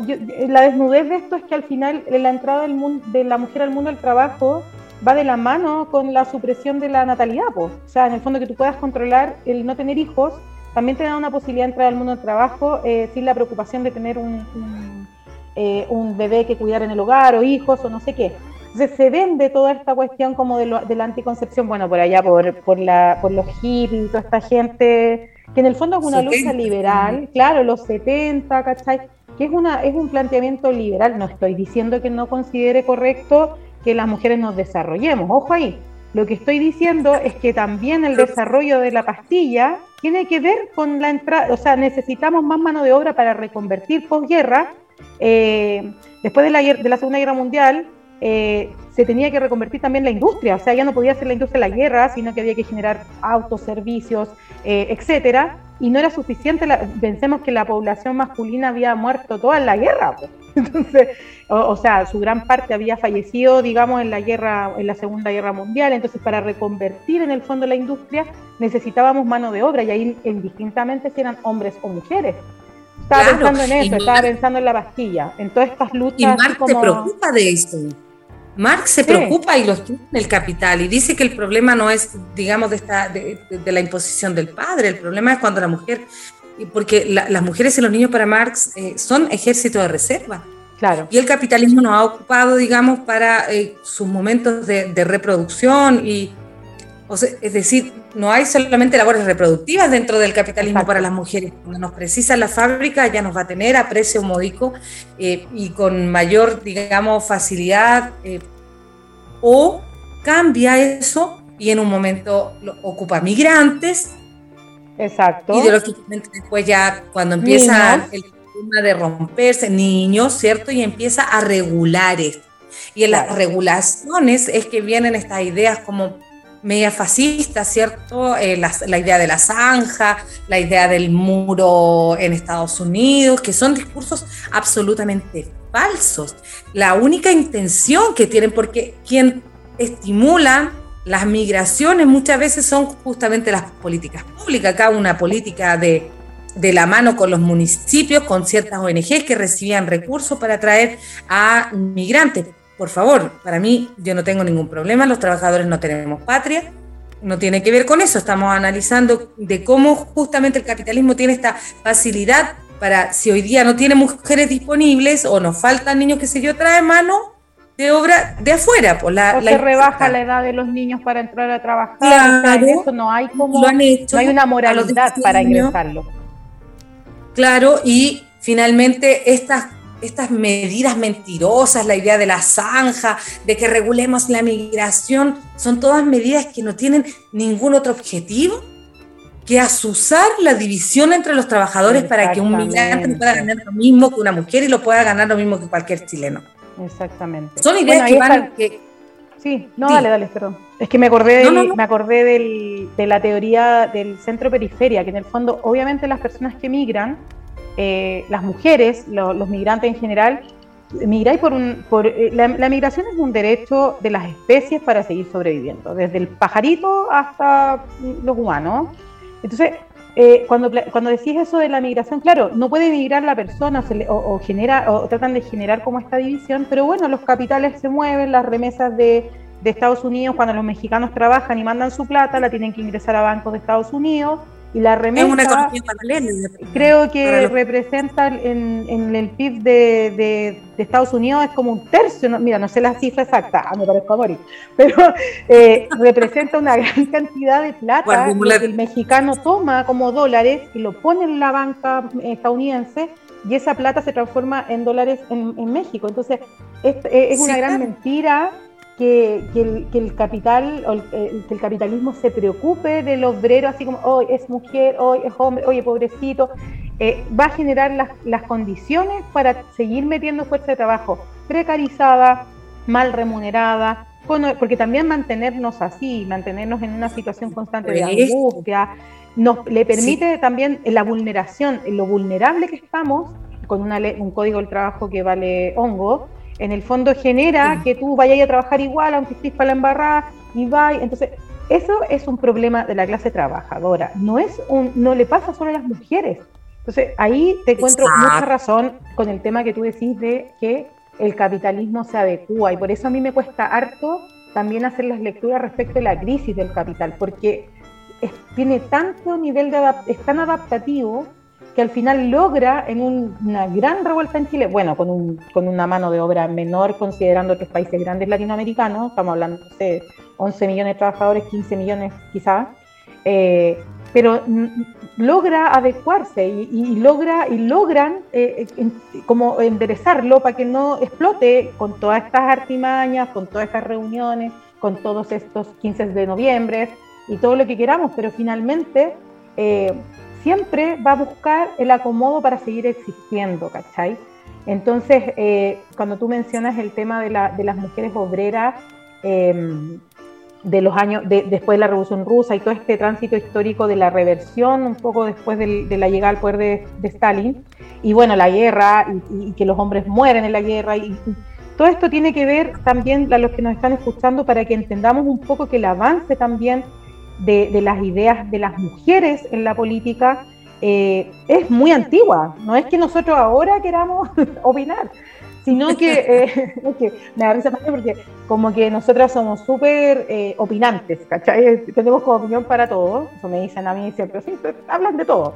la desnudez de esto es que al final la entrada del mundo, de la mujer al mundo del trabajo va de la mano con la supresión de la natalidad, o sea, en el fondo que tú puedas controlar el no tener hijos también te da una posibilidad de entrar al mundo del trabajo eh, sin la preocupación de tener un, eh, un, bebé que cuidar en el hogar o hijos o no sé qué. Entonces se vende toda esta cuestión como de, de la anticoncepción, bueno, por allá, por, por, la, por los hippies y toda esta gente, que en el fondo es una lucha liberal, claro, los 70, ¿cachai? Que es, una, es un planteamiento liberal, no estoy diciendo que no considere correcto que las mujeres nos desarrollemos, ojo ahí, lo que estoy diciendo es que también el desarrollo de la pastilla tiene que ver con la entrada, o sea, necesitamos más mano de obra para reconvertir posguerra. Eh, después de la, de la Segunda Guerra Mundial, eh, se tenía que reconvertir también la industria, o sea, ya no podía ser la industria la guerra, sino que había que generar autos, servicios, eh, etcétera, y no era suficiente, pensemos que la población masculina había muerto toda en la guerra, entonces, o, sea, su gran parte había fallecido, digamos, en la guerra, en la Segunda Guerra Mundial, entonces para reconvertir en el fondo la industria necesitábamos mano de obra, y ahí indistintamente si eran hombres o mujeres. Estaba pensando en eso, estaba pensando en la pastilla, en todas estas luchas. Y Marx se preocupa de eso. Marx se preocupa y lo estudia en el Capital y dice que el problema no es, digamos, de, esta, de, la imposición del padre, el problema es cuando la mujer, porque las mujeres y los niños para Marx eh, son ejército de reserva. Claro. Y el capitalismo nos ha ocupado, digamos, para eh, sus momentos de, reproducción y, es decir, no hay solamente labores reproductivas dentro del capitalismo para las mujeres. Cuando nos precisa la fábrica, ya nos va a tener a precio módico eh, y con mayor, digamos, facilidad, eh, o cambia eso y en un momento ocupa migrantes. Exacto. Ideológicamente después ya cuando empieza el tema de romperse, niños, ¿cierto? Y empieza a regular esto. Y en las regulaciones es que vienen estas ideas como media fascista, ¿cierto? Eh, la, idea de la zanja, la idea del muro en Estados Unidos, que son discursos absolutamente falsos. La única intención que tienen, porque quien estimula las migraciones muchas veces son justamente las políticas públicas, acá una política de, de la mano con los municipios, con ciertas ONGs que recibían recursos para atraer a migrantes por favor, para mí yo no tengo ningún problema, los trabajadores no tenemos patria, no tiene que ver con eso, estamos analizando de cómo justamente el capitalismo tiene esta facilidad para, si hoy día no tiene mujeres disponibles o nos faltan niños, que sé yo, trae mano de obra de afuera. Pues la, o se rebaja la edad de los niños para entrar a trabajar. Claro, eso no hay como, no hay una moralidad para ingresarlo. Claro, y finalmente estas estas medidas mentirosas, la idea de la zanja, de que regulemos la migración, son todas medidas que no tienen ningún otro objetivo que asusar la división entre los trabajadores para que un migrante pueda ganar lo mismo que una mujer y lo pueda ganar lo mismo que cualquier chileno. Exactamente. Son ideas que van... Sí, no, dale, dale, perdón. Es que me acordé, me acordé de la teoría del centro periferia, que en el fondo, obviamente las personas que migran, eh, las mujeres, los migrantes en general, migráis por un... Por, eh, la, migración es un derecho de las especies para seguir sobreviviendo, desde el pajarito hasta los humanos. Entonces, eh, cuando, cuando decís eso de la migración, claro, no puede migrar la persona o, genera, o tratan de generar como esta división, pero bueno, los capitales se mueven, las remesas de, de Estados Unidos, cuando los mexicanos trabajan y mandan su plata, la tienen que ingresar a bancos de Estados Unidos y la remesa, es una economía paralela. Creo que representa en, el PIB de, Estados Unidos es como un tercio, mira, no sé la cifra exacta, ah, me parezco a morir, pero eh, representa una gran cantidad de plata que el mexicano toma como dólares y lo pone en la banca estadounidense y esa plata se transforma en dólares en, México. Entonces, es, es una gran mentira que, el, capital, el, que el capitalismo se preocupe del obrero, así como hoy es mujer, hoy es hombre, oye, pobrecito, eh, va a generar las, las, condiciones para seguir metiendo fuerza de trabajo precarizada, mal remunerada, porque también mantenernos así, mantenernos en una situación constante de angustia, nos le permite también la vulneración, lo vulnerable que estamos, con una un código del trabajo que vale hongo, en el fondo genera que tú vayas a trabajar igual, aunque estés para la embarrada, y vayas. Entonces, eso es un problema de la clase trabajadora. No, es un, no le pasa solo a las mujeres. Entonces, ahí te encuentro mucha razón con el tema que tú decís de que el capitalismo se adecua. Y por eso a mí me cuesta harto también hacer las lecturas respecto a la crisis del capital, porque tiene tanto nivel de es tan adaptativo que al final logra en una gran revuelta en Chile, bueno, con, un, con una mano de obra menor considerando otros países grandes latinoamericanos, estamos hablando de 11 millones de trabajadores, 15 millones quizás, eh, pero logra adecuarse y, logra y logran eh, como enderezarlo para que no explote con todas estas artimañas, con todas estas reuniones, con todos estos 15 de noviembre y todo lo que queramos, pero finalmente eh, siempre va a buscar el acomodo para seguir existiendo, ¿cachai? Entonces, eh, cuando tú mencionas el tema de, las mujeres obreras, em, de los años, después de la Revolución Rusa y todo este tránsito histórico de la reversión, un poco después de la llegada al poder de, Stalin, y bueno, la guerra, y, que los hombres mueren en la guerra, y, todo esto tiene que ver también a los que nos están escuchando para que entendamos un poco que el avance también de, las ideas de las mujeres en la política eh, es muy antigua. No es que nosotros ahora queramos opinar, sino que, eh, me da risa porque como que nosotras somos súper eh, opinantes, ¿cachai? Tenemos como opinión para todo, eso me dicen a mí siempre, sí, hablan de todo.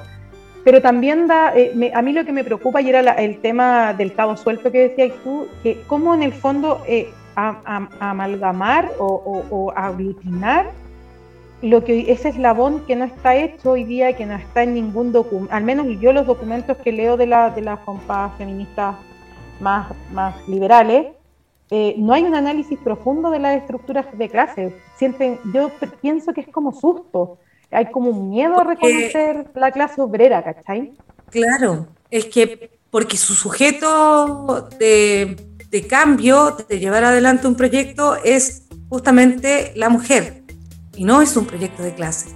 Pero también da, a mí lo que me preocupa y era el tema del cabo suelto que decías tú, que cómo en el fondo amalgamar o, o aglutinar lo que ese eslabón que no está hecho hoy día y que no está en ningún documento, al menos yo los documentos que leo de, la, de las compas feministas más, más liberales, eh, no hay un análisis profundo de las estructuras de clase. Sienten, yo pienso que es como susto. Hay como un miedo a reconocer la clase obrera, ¿cachai? Claro, es que porque su sujeto de, de cambio, de llevar adelante un proyecto, es justamente la mujer y no es un proyecto de clase.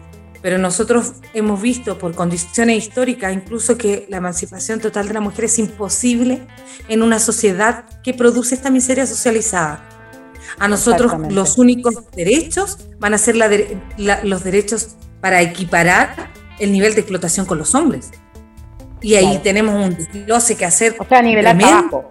Pero nosotros hemos visto por condiciones históricas incluso que la emancipación total de la mujer es imposible en una sociedad que produce esta miseria socializada. A nosotros los únicos derechos van a ser los derechos para equiparar el nivel de explotación con los hombres. Y ahí tenemos un desglose que hacer. O sea, nivelar para abajo.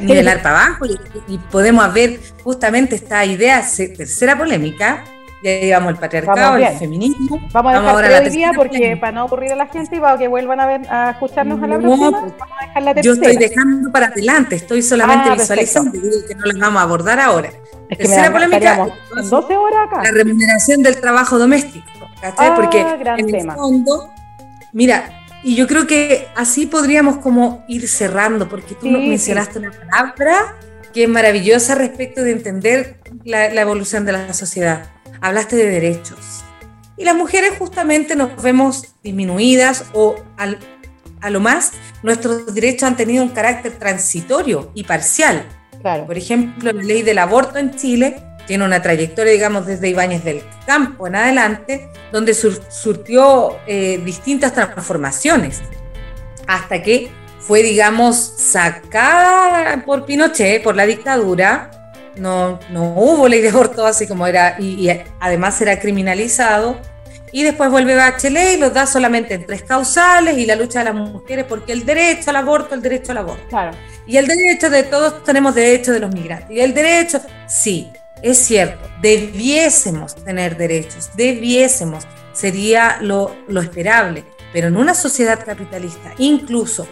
Nivelar para abajo y, y, podemos ver justamente esta idea, tercera polémica, ya llevamos el patriarcado, el feminismo. Vamos a dejar ahora la día porque para no ocurrir a la gente y para que vuelvan a ver a escucharnos a la próxima, vamos a dejar la tercera. Yo estoy dejando para adelante, estoy solamente ah, visualizando y digo que no las vamos a abordar ahora. Es que Tercera polémica, 12 horas acá. La remuneración del trabajo doméstico. Ah, porque en el fondo, mira, y yo creo que así podríamos como ir cerrando, porque tú nos mencionaste una palabra que es maravillosa respecto de entender la, la evolución de la sociedad hablaste de derechos. Y las mujeres justamente nos vemos disminuidas o a lo más nuestros derechos han tenido un carácter transitorio y parcial. Por ejemplo, la ley del aborto en Chile tiene una trayectoria, digamos, desde Ibáñez del Campo en adelante, donde surtió eh, distintas transformaciones, hasta que fue, digamos, sacada por Pinochet, por la dictadura, no, no hubo ley de aborto así como era, y, además era criminalizado. Y después vuelve Bachelet y los da solamente en tres causales y la lucha de las mujeres, porque el derecho al aborto, el derecho al aborto. Y el derecho de todos tenemos derecho de los migrantes. Y el derecho, sí, es cierto, debiésemos tener derechos, debiésemos, sería lo, lo esperable. Pero en una sociedad capitalista, incluso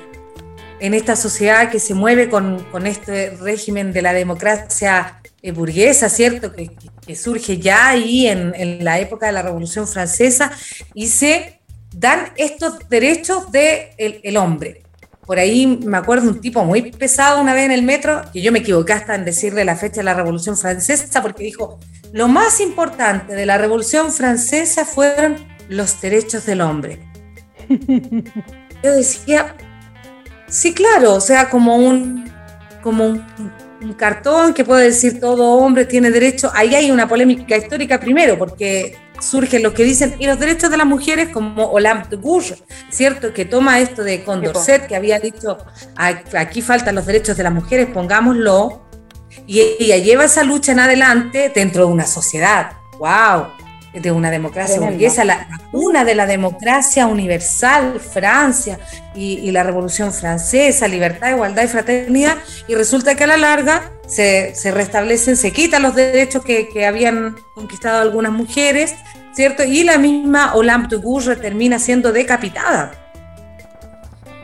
en esta sociedad que se mueve con, con este régimen de la democracia eh, burguesa, ¿cierto? Que, que, surge ya ahí en, en, la época de la Revolución Francesa y se dan estos derechos del de el hombre. Por ahí me acuerdo un tipo muy pesado una vez en el metro, que yo me equivoqué hasta en decirle la fecha de la Revolución Francesa, porque dijo, lo más importante de la Revolución Francesa fueron los derechos del hombre. Yo decía, Sí, claro, o sea, como un, como un, cartón que puede decir todo hombre tiene derecho. Ahí hay una polémica histórica primero, porque surgen los que dicen, y los derechos de las mujeres, como de Gouges, ¿cierto? Que toma esto de Condorcet, que había dicho, aquí faltan los derechos de las mujeres, pongámoslo, y ella lleva esa lucha en adelante dentro de una sociedad. ¡Wow! De una democracia burguesa, la, una de la democracia universal, Francia y, la Revolución Francesa, libertad, igualdad y fraternidad, y resulta que a la larga se, restablecen, se quitan los derechos que, habían conquistado algunas mujeres, ¿cierto? Y la misma de Gouges termina siendo decapitada.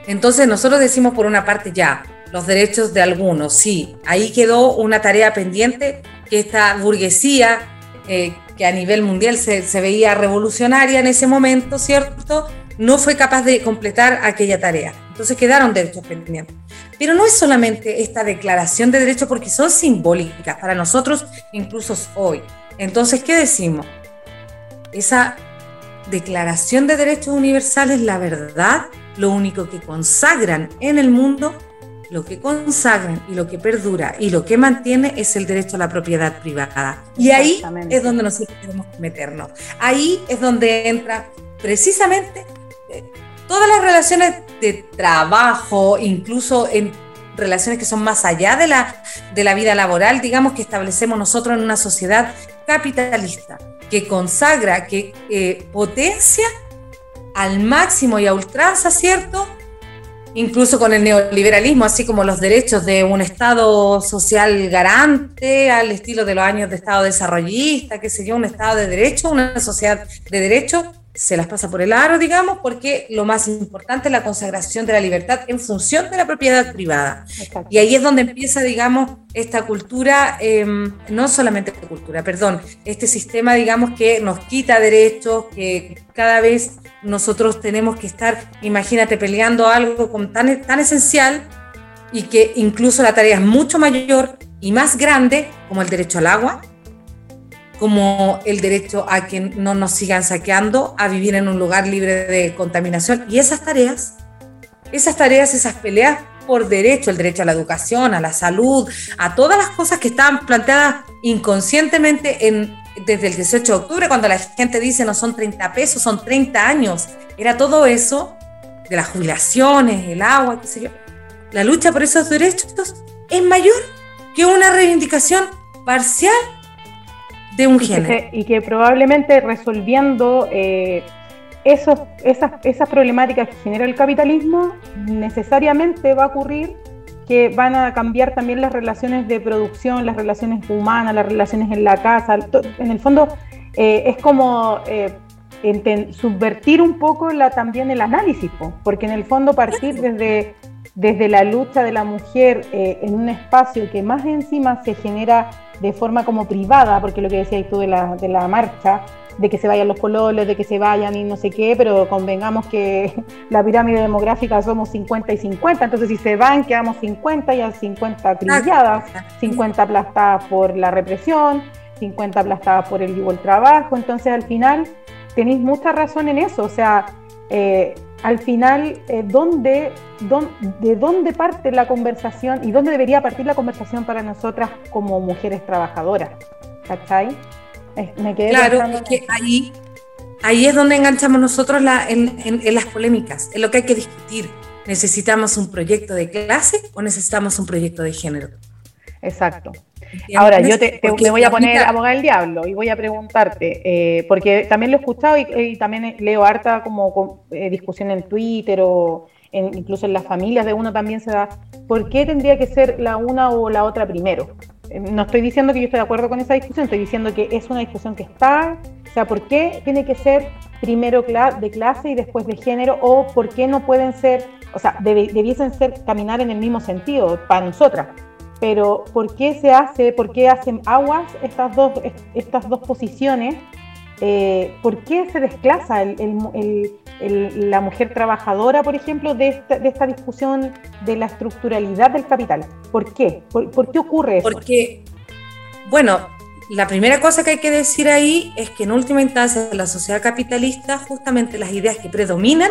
Entonces nosotros decimos por una parte ya, los derechos de algunos, sí, ahí quedó una tarea pendiente que esta burguesía eh, que a nivel mundial se, veía revolucionaria en ese momento, ¿cierto? No fue capaz de completar aquella tarea. Entonces quedaron derechos pendientes. Pero no es solamente esta declaración de derechos porque son simbólicas para nosotros incluso hoy. Entonces, ¿qué decimos? Esa declaración de derechos universales, la verdad, lo único que consagran en el mundo lo que consagran y lo que perdura y lo que mantiene es el derecho a la propiedad privada. Y ahí es donde nosotros tenemos que meternos. Ahí es donde entra precisamente eh, todas las relaciones de trabajo, incluso en relaciones que son más allá de la, de la vida laboral, digamos, que establecemos nosotros en una sociedad capitalista, que consagra, que eh, potencia al máximo y a ultranza, ¿cierto? Incluso con el neoliberalismo, así como los derechos de un Estado social garante, al estilo de los años de Estado desarrollista, que sería un Estado de derecho, una sociedad de derecho, se las pasa por el aro, digamos, porque lo más importante es la consagración de la libertad en función de la propiedad privada. Y ahí es donde empieza, digamos, esta cultura, em, no solamente cultura, perdón, este sistema, digamos, que nos quita derechos, que cada vez nosotros tenemos que estar, imagínate, peleando algo tan, tan esencial y que incluso la tarea es mucho mayor y más grande, como el derecho al agua, como el derecho a que no nos sigan saqueando, a vivir en un lugar libre de contaminación. Y esas tareas, esas tareas, esas peleas por derecho, el derecho a la educación, a la salud, a todas las cosas que estaban planteadas inconscientemente en, desde el 18 de octubre, cuando la gente dice no son 30 pesos, son 30 años. Era todo eso, de las jubilaciones, el agua, qué sé yo. La lucha por esos derechos es mayor que una reivindicación parcial de un género. y que probablemente resolviendo eh, esos, esas, esas problemáticas que genera el capitalismo, necesariamente va a ocurrir que van a cambiar también las relaciones de producción, las relaciones humanas, las relaciones en la casa. En el fondo eh, es como eh, subvertir un poco la, también el análisis, porque en el fondo partir desde, desde la lucha de la mujer en un espacio que más encima se genera de forma como privada, porque lo que decías tú de la, de la marcha, de que se vayan los pololes, de que se vayan y no sé qué, pero convengamos que la pirámide demográfica somos 50 y 50, entonces si se van quedamos 50 y a 50 acribilladas, 50 aplastadas por la represión, 50 aplastadas por el vivo el trabajo, entonces al final tenéis mucha razón en eso, o sea, eh, al final, eh, ¿dónde, ¿de dónde parte la conversación y dónde debería partir la conversación para nosotras como mujeres trabajadoras? ¿Cachai? Me quedé claro, es que ahí, ahí es donde enganchamos nosotros la, en, en, las polémicas, en lo que hay que discutir. ¿Necesitamos un proyecto de clase o necesitamos un proyecto de género? Exacto. Ahora, yo te, me voy a poner abogada del diablo y voy a preguntarte, eh, porque también lo he escuchado y, también leo harta como eh, discusión en Twitter o incluso en las familias de uno también se da, ¿por qué tendría que ser la una o la otra primero? Eh, no estoy diciendo que yo estoy de acuerdo con esa discusión, estoy diciendo que es una discusión que está, o sea, ¿por qué tiene que ser primero de clase y después de género? ¿O por qué no pueden ser, o sea, debiesen ser caminar en el mismo sentido para nosotras? Pero ¿por qué se hace, por qué hacen aguas estas dos, estas dos posiciones? Eh, ¿Por qué se desclasa la mujer trabajadora, por ejemplo, de esta, discusión de la estructuralidad del capital? ¿Por qué? ¿Por, qué ocurre eso? Porque, bueno, la primera cosa que hay que decir ahí es que en última instancia la sociedad capitalista, justamente las ideas que predominan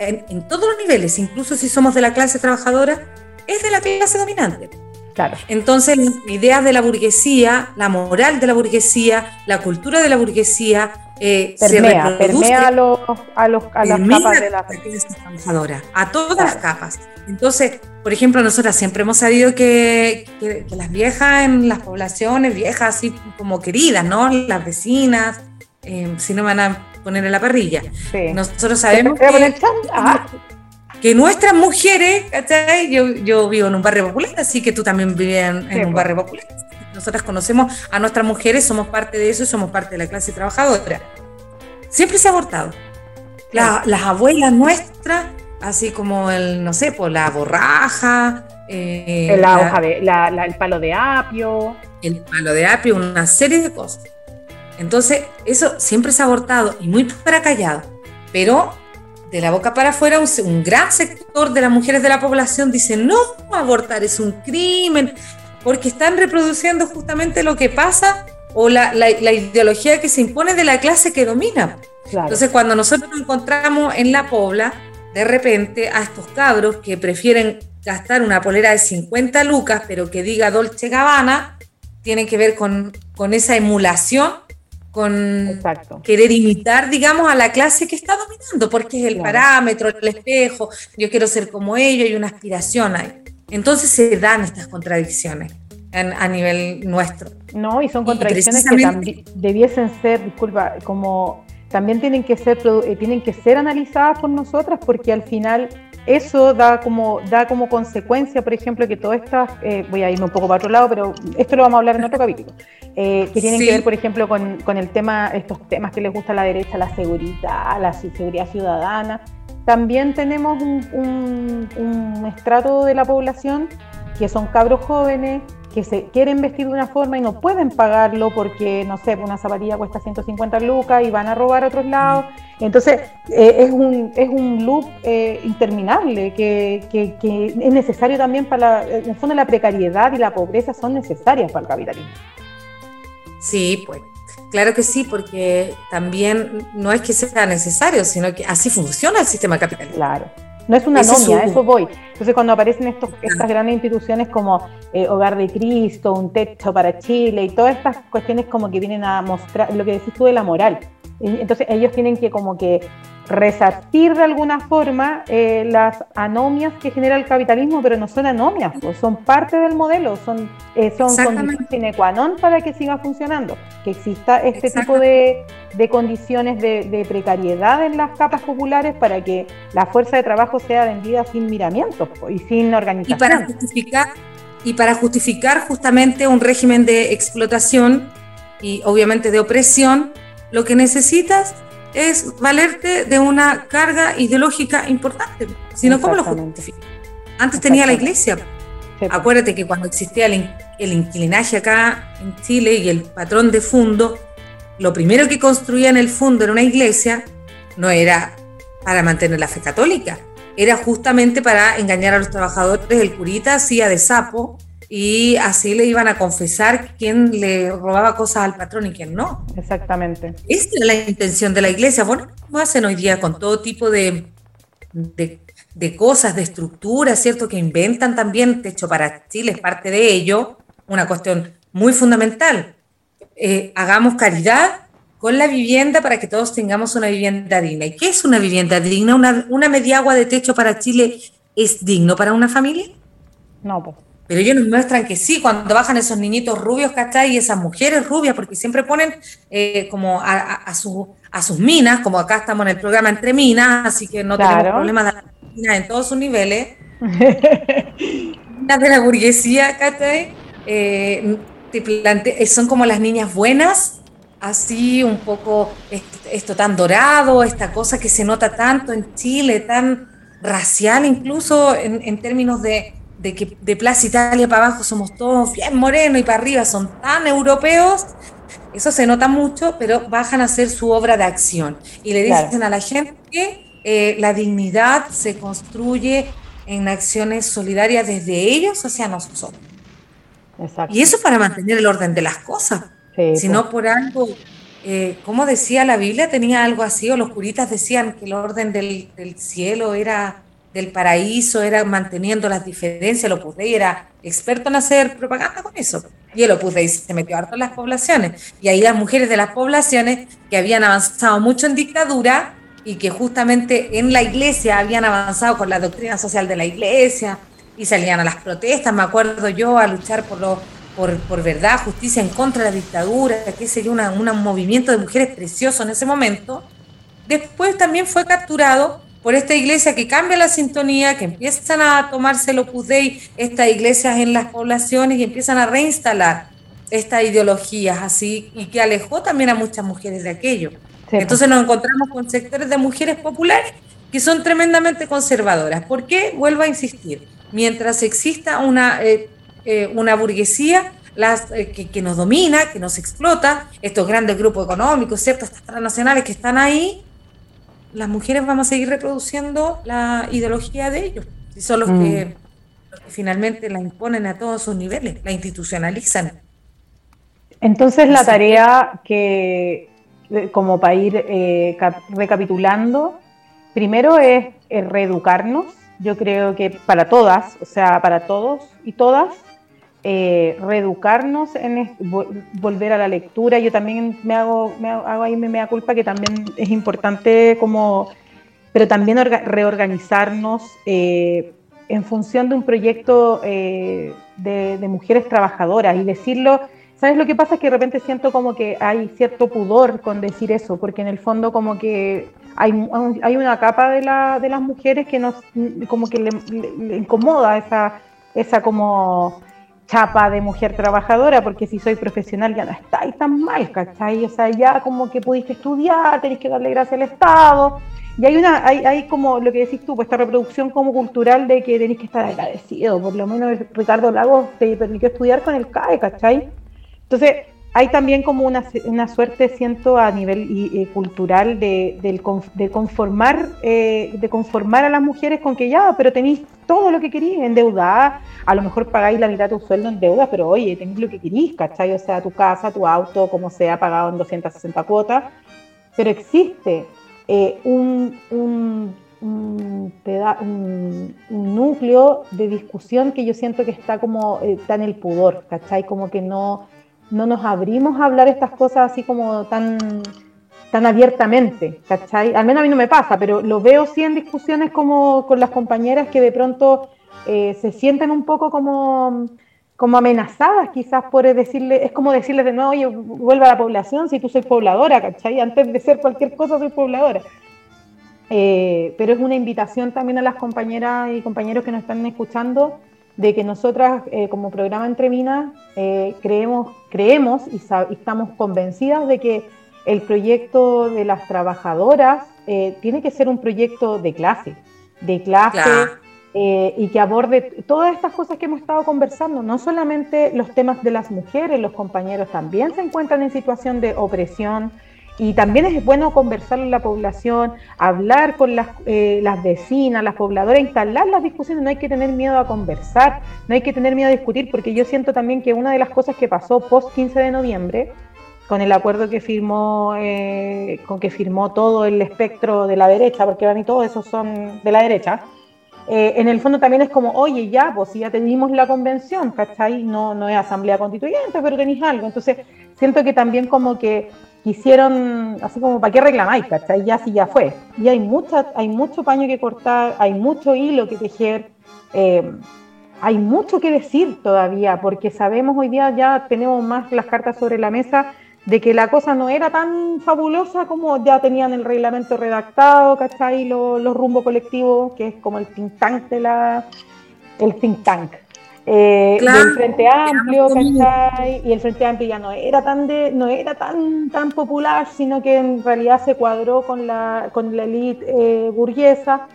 en, en todos los niveles, incluso si somos de la clase trabajadora, es de la clase dominante. Claro. Entonces, las ideas de la burguesía, la moral de la burguesía, la cultura de la burguesía, eh, se reproduce. a, los, a, los, a las capas de la clase trabajadora, a todas las capas. Entonces, por ejemplo, nosotras siempre hemos sabido que, que, las viejas en las poblaciones, viejas así como queridas, ¿no? Las vecinas, eh, si no van a poner en la parrilla. Nosotros sabemos que, que nuestras mujeres, ¿cachai? Yo, yo vivo en un barrio popular, así que tú también vives en, un barrio popular. Nosotras conocemos a nuestras mujeres, somos parte de eso y somos parte de la clase trabajadora. Siempre se ha abortado. las abuelas nuestras, así como el, no sé, por la borraja, eh, la, hoja de, el palo de apio. El palo de apio, una serie de cosas. Entonces, eso siempre se ha abortado y muy para callado. Pero de la boca para afuera, un, gran sector de las mujeres de la población dice, no, abortar es un crimen, porque están reproduciendo justamente lo que pasa o la, ideología que se impone de la clase que domina. Entonces, cuando nosotros nos encontramos en la pobla, de repente a estos cabros que prefieren gastar una polera de 50 lucas, pero que diga Dolce Gabbana, tienen que ver con, con esa emulación con querer imitar, digamos, a la clase que está dominando, porque es el parámetro, el espejo, yo quiero ser como ellos, hay una aspiración ahí. Entonces se dan estas contradicciones a nivel nuestro. No, y son contradicciones que también debiesen ser, disculpa, como también tienen que ser, eh, tienen que ser analizadas por nosotras, porque al final eso da como, da como consecuencia, por ejemplo, que todas estas, eh, voy a irme un poco para otro lado, pero esto lo vamos a hablar en otro capítulo, eh, que tienen que ver, por ejemplo, con, con, el tema, estos temas que les gusta a la derecha, la seguridad, la seguridad ciudadana. También tenemos un, un, un estrato de la población que son cabros jóvenes, que se quieren vestir de una forma y no pueden pagarlo porque, no sé, una zapatilla cuesta 150 lucas y van a robar a otros lados. Entonces, eh, es, un, es un loop eh, interminable que, que, es necesario también para, la, en el fondo, la precariedad y la pobreza son necesarias para el capitalismo. Sí, pues Claro que sí, porque también no es que sea necesario, sino que así funciona el sistema capitalista. Claro. No es una anomia, eso voy. Entonces, cuando aparecen estos, estas grandes instituciones como eh, Hogar de Cristo, Un Techo para Chile y todas estas cuestiones como que vienen a mostrar lo que decís tú de la moral. Entonces, ellos tienen que como que resartir de alguna forma eh, las anomias que genera el capitalismo, pero no son anomias, pues, son parte del modelo, son, eh, son condiciones sine qua non para que siga funcionando, que exista este tipo de, de condiciones de, de, precariedad en las capas populares para que la fuerza de trabajo sea vendida sin miramientos pues, y sin organización. Y para justificar, y para justificar justamente un régimen de explotación y obviamente de opresión, lo que necesitas es valerte de una carga ideológica importante. Si no, ¿cómo lo justificas? Antes tenía la iglesia. Acuérdate que cuando existía el, el, inquilinaje acá en Chile y el patrón de fondo, lo primero que construía en el fondo era una iglesia, no era para mantener la fe católica, era justamente para engañar a los trabajadores. El curita hacía de sapo y así le iban a confesar quién le robaba cosas al patrón y quién no. Exactamente. Esta es la intención de la iglesia. Bueno, ¿cómo hacen hoy día con todo tipo de, de, cosas, de estructuras, ¿cierto? Que inventan también, de hecho para Chile es parte de ello, una cuestión muy fundamental. Eh, hagamos caridad con la vivienda para que todos tengamos una vivienda digna. ¿Y qué es una vivienda digna? ¿Una, una mediagua de techo para Chile es digno para una familia? No, pues. Pero ellos nos muestran que sí, cuando bajan esos niñitos rubios, ¿cachai? Y esas mujeres rubias, porque siempre ponen eh, como a, a, a, sus minas, como acá estamos en el programa Entre Minas, así que no tenemos problemas de minas en todos sus niveles. Las de la burguesía, ¿cachai? Eh, te son como las niñas buenas, así un poco esto tan dorado, esta cosa que se nota tanto en Chile, tan racial incluso en, en términos de de que de Plaza Italia para abajo somos todos bien morenos y para arriba son tan europeos, eso se nota mucho, pero bajan a hacer su obra de acción y le dicen a la gente que eh, la dignidad se construye en acciones solidarias desde ellos hacia nosotros. Y eso para mantener el orden de las cosas. si no por algo, eh, como decía la Biblia, tenía algo así, o los curitas decían que el orden del, del cielo era del paraíso, era manteniendo las diferencias, el Opus Dei era experto en hacer propaganda con eso. Y el Opus Dei se metió harto en las poblaciones. Y ahí las mujeres de las poblaciones que habían avanzado mucho en dictadura y que justamente en la iglesia habían avanzado con la doctrina social de la iglesia y salían a las protestas, me acuerdo yo, a luchar por lo, por, por, verdad, justicia en contra de la dictadura, que sería una, un movimiento de mujeres precioso en ese momento. Después también fue capturado por esta iglesia que cambia la sintonía, que empiezan a tomarse el Opus Dei, estas iglesias en las poblaciones y empiezan a reinstalar estas ideologías así y que alejó también a muchas mujeres de aquello. Entonces nos encontramos con sectores de mujeres populares que son tremendamente conservadoras. ¿Por qué? Vuelvo a insistir. Mientras exista una, eh, eh, una burguesía las, eh, que, que, nos domina, que nos explota, estos grandes grupos económicos, ¿cierto? estas transnacionales que están ahí, las mujeres vamos a seguir reproduciendo la ideología de ellos. Y son los, que, mm. finalmente la imponen a todos sus niveles, la institucionalizan. Entonces la tarea que, como para ir eh, recapitulando, primero es, es reeducarnos, yo creo que para todas, o sea, para todos y todas, eh, reeducarnos, en volver a la lectura. Yo también me hago, me hago ahí me da culpa que también es importante como, pero también reorganizarnos eh, en función de un proyecto eh, de, mujeres trabajadoras y decirlo. ¿Sabes lo que pasa? Es que de repente siento como que hay cierto pudor con decir eso, porque en el fondo como que hay, hay una capa de, la, de las mujeres que nos como que le, le incomoda esa, esa como chapa de mujer trabajadora, porque si soy profesional ya no estáis tan mal, ¿cachai? O sea, ya como que pudiste estudiar, tenéis que darle gracias al Estado, Y hay una, hay, hay como lo que decís tú, pues esta reproducción como cultural de que tenéis que estar agradecido, por lo menos Ricardo Lagos te permitió estudiar con el CAE, ¿cachai? Entonces, hay también como una, una suerte, siento, a nivel y, cultural de, de, conformar, eh, de conformar a las mujeres con que ya, pero tenéis todo lo que queréis, endeudada, a lo mejor pagáis la mitad de tu sueldo en deuda, pero oye, tenéis lo que queréis, ¿cachai? O sea, tu casa, tu auto, como sea, pagado en 260 cuotas, pero existe eh, un, un, un, un, núcleo de discusión que yo siento que está como, eh, está en el pudor, ¿cachai? Como que no no nos abrimos a hablar estas cosas así como tan, tan abiertamente, ¿cachai? Al menos a mí no me pasa, pero lo veo sí en discusiones como con las compañeras que de pronto eh, se sienten un poco como, como amenazadas quizás por decirle, es como decirles de nuevo, oye, vuelva a la población si tú soy pobladora, ¿cachai? Antes de ser cualquier cosa soy pobladora. Eh, pero es una invitación también a las compañeras y compañeros que nos están escuchando de que nosotras eh, como programa Entre Minas eh, creemos, creemos y, estamos convencidas de que el proyecto de las trabajadoras eh, tiene que ser un proyecto de clase, de clase y que aborde todas estas cosas que hemos estado conversando, no solamente los temas de las mujeres, los compañeros también se encuentran en situación de opresión, y también es bueno conversar con la población, hablar con las, eh, las vecinas, las pobladoras, instalar las discusiones. No hay que tener miedo a conversar, no hay que tener miedo a discutir, porque yo siento también que una de las cosas que pasó post 15 de noviembre, con el acuerdo que firmó, eh, con que firmó todo el espectro de la derecha, porque van y todos esos son de la derecha, eh, en el fondo también es como, oye, ya, pues ya tenemos la convención, ¿cachai? No, no es asamblea constituyente, pero tenéis algo. Entonces, siento que también como que quisieron, así como, ¿para qué reclamáis? ¿cachai? Ya sí, ya fue. Y hay, mucha, hay mucho paño que cortar, hay mucho hilo que tejer, eh, hay mucho que decir todavía, porque sabemos hoy día ya tenemos más las cartas sobre la mesa de que la cosa no era tan fabulosa como ya tenían el reglamento redactado, ¿cachai? Los, los rumbo colectivos, que es como el think tank de la, el think tank eh, del Frente Amplio, ¿cachai? Y el Frente Amplio ya no era tan de, no era tan, tan popular, sino que en realidad se cuadró con la, con la élite eh, burguesa.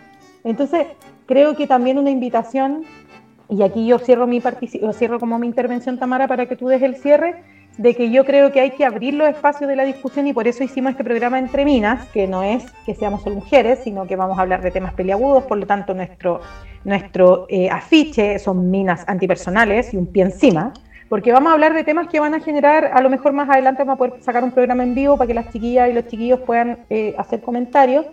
Entonces, creo que también una invitación, y aquí yo cierro mi cierro como mi intervención, Tamara, para que tú des el cierre, de que yo creo que hay que abrir los espacios de la discusión y por eso hicimos este programa Entre Minas, que no es que seamos solo mujeres, sino que vamos a hablar de temas peliagudos, por lo tanto nuestro, nuestro eh, afiche son minas antipersonales y un pie encima, porque vamos a hablar de temas que van a generar, a lo mejor más adelante vamos a poder sacar un programa en vivo para que las chiquillas y los chiquillos puedan eh, hacer comentarios,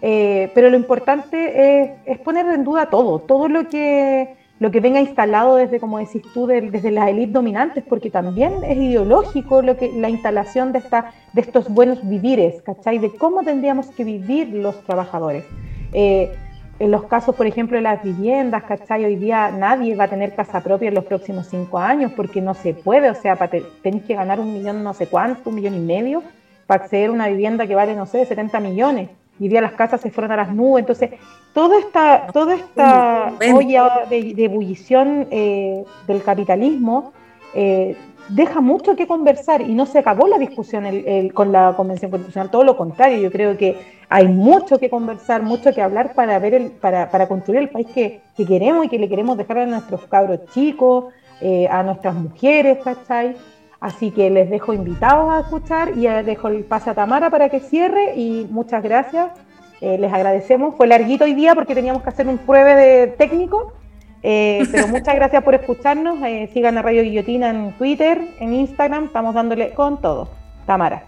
eh, pero lo importante es, poner en duda todo, todo lo que lo que venga instalado desde, como decís tú, desde las élites dominantes, porque también es ideológico lo que, la instalación de, esta, de estos buenos vivires, ¿cachai? De cómo tendríamos que vivir los trabajadores. En los casos, por ejemplo, de las viviendas, ¿cachai? Hoy día nadie va a tener casa propia en los próximos cinco años porque no se puede, o sea, tenéis que ganar un millón no sé cuánto, un millón y medio para acceder a una vivienda que vale, no sé, 70 millones y día las casas se fueron a las nubes. Entonces, toda esta, toda esta olla de, ebullición eh, del capitalismo eh, deja mucho que conversar y no se acabó la discusión con la Convención Constitucional, todo lo contrario, yo creo que hay mucho que conversar, mucho que hablar para, ver el, para, para construir el país que, que, queremos y que le queremos dejar a nuestros cabros chicos, eh, a nuestras mujeres, ¿cachai? Así que les dejo invitados a escuchar y dejo el pase a Tamara para que cierre y muchas gracias. Eh, les agradecemos. Fue larguito hoy día porque teníamos que hacer un pruebe de técnico, eh, pero muchas gracias por escucharnos. Eh, sigan a Radio Guillotina en Twitter, en Instagram. Estamos dándole con todo. Tamara.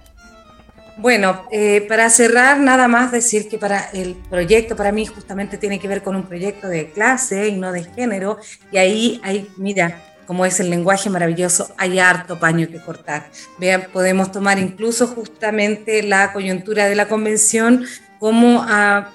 Bueno, para cerrar, nada más decir que para el proyecto, para mí justamente tiene que ver con un proyecto de clase y no de género. Y ahí, ahí mira, como es el lenguaje maravilloso, hay harto paño que cortar. Vean, podemos tomar incluso justamente la coyuntura de la convención, como ah,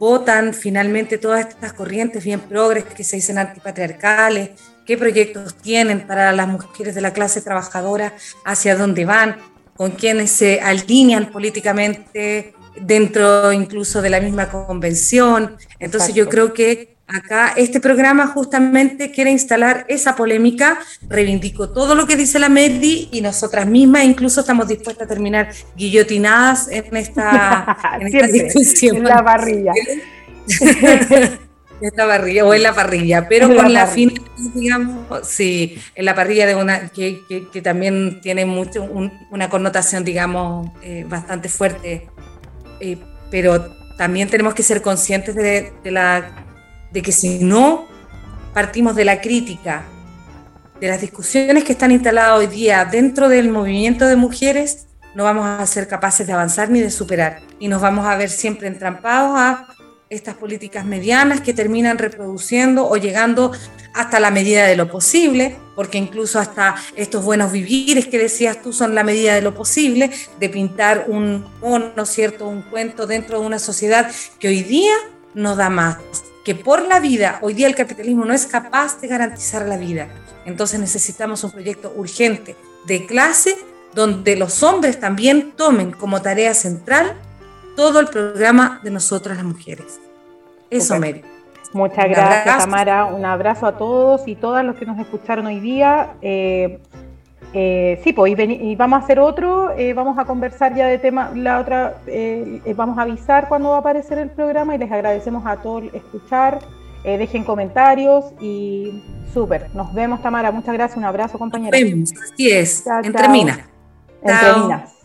votan finalmente todas estas corrientes bien progres que se dicen antipatriarcales, qué proyectos tienen para las mujeres de la clase trabajadora, hacia dónde van, con quienes se alinean políticamente dentro incluso de la misma convención. Entonces yo creo que acá este programa justamente quiere instalar esa polémica, reivindico todo lo que dice la MEDI y nosotras mismas incluso estamos dispuestas a terminar guillotinadas en esta, discusión. En la parrilla. esta parrilla o en la parrilla, pero con la, finalidad, digamos, sí, en la parrilla de una que, que, también tiene mucho una connotación, digamos, eh, bastante fuerte, eh, pero también tenemos que ser conscientes de, de, la, de que si no partimos de la crítica, de las discusiones que están instaladas hoy día dentro del movimiento de mujeres, no vamos a ser capaces de avanzar ni de superar y nos vamos a ver siempre entrampados a estas políticas medianas que terminan reproduciendo o llegando hasta la medida de lo posible, porque incluso hasta estos buenos vivires que decías tú son la medida de lo posible, de pintar un mono, ¿cierto? Un cuento dentro de una sociedad que hoy día no da más, que por la vida, hoy día el capitalismo no es capaz de garantizar la vida. Entonces necesitamos un proyecto urgente de clase donde los hombres también tomen como tarea central todo el programa de nosotras las mujeres. Eso, Mary. Muchas gracias, Tamara. Un abrazo a todos y todas los que nos escucharon hoy día. Eh, eh, sí, pues, y, vamos a hacer otro, eh, vamos a conversar ya de tema, la otra, vamos a avisar cuando va a aparecer el programa y les agradecemos a todos escuchar, dejen comentarios y súper, nos vemos Tamara, muchas gracias, un abrazo compañera. Nos vemos, así es, entre minas. Entre minas.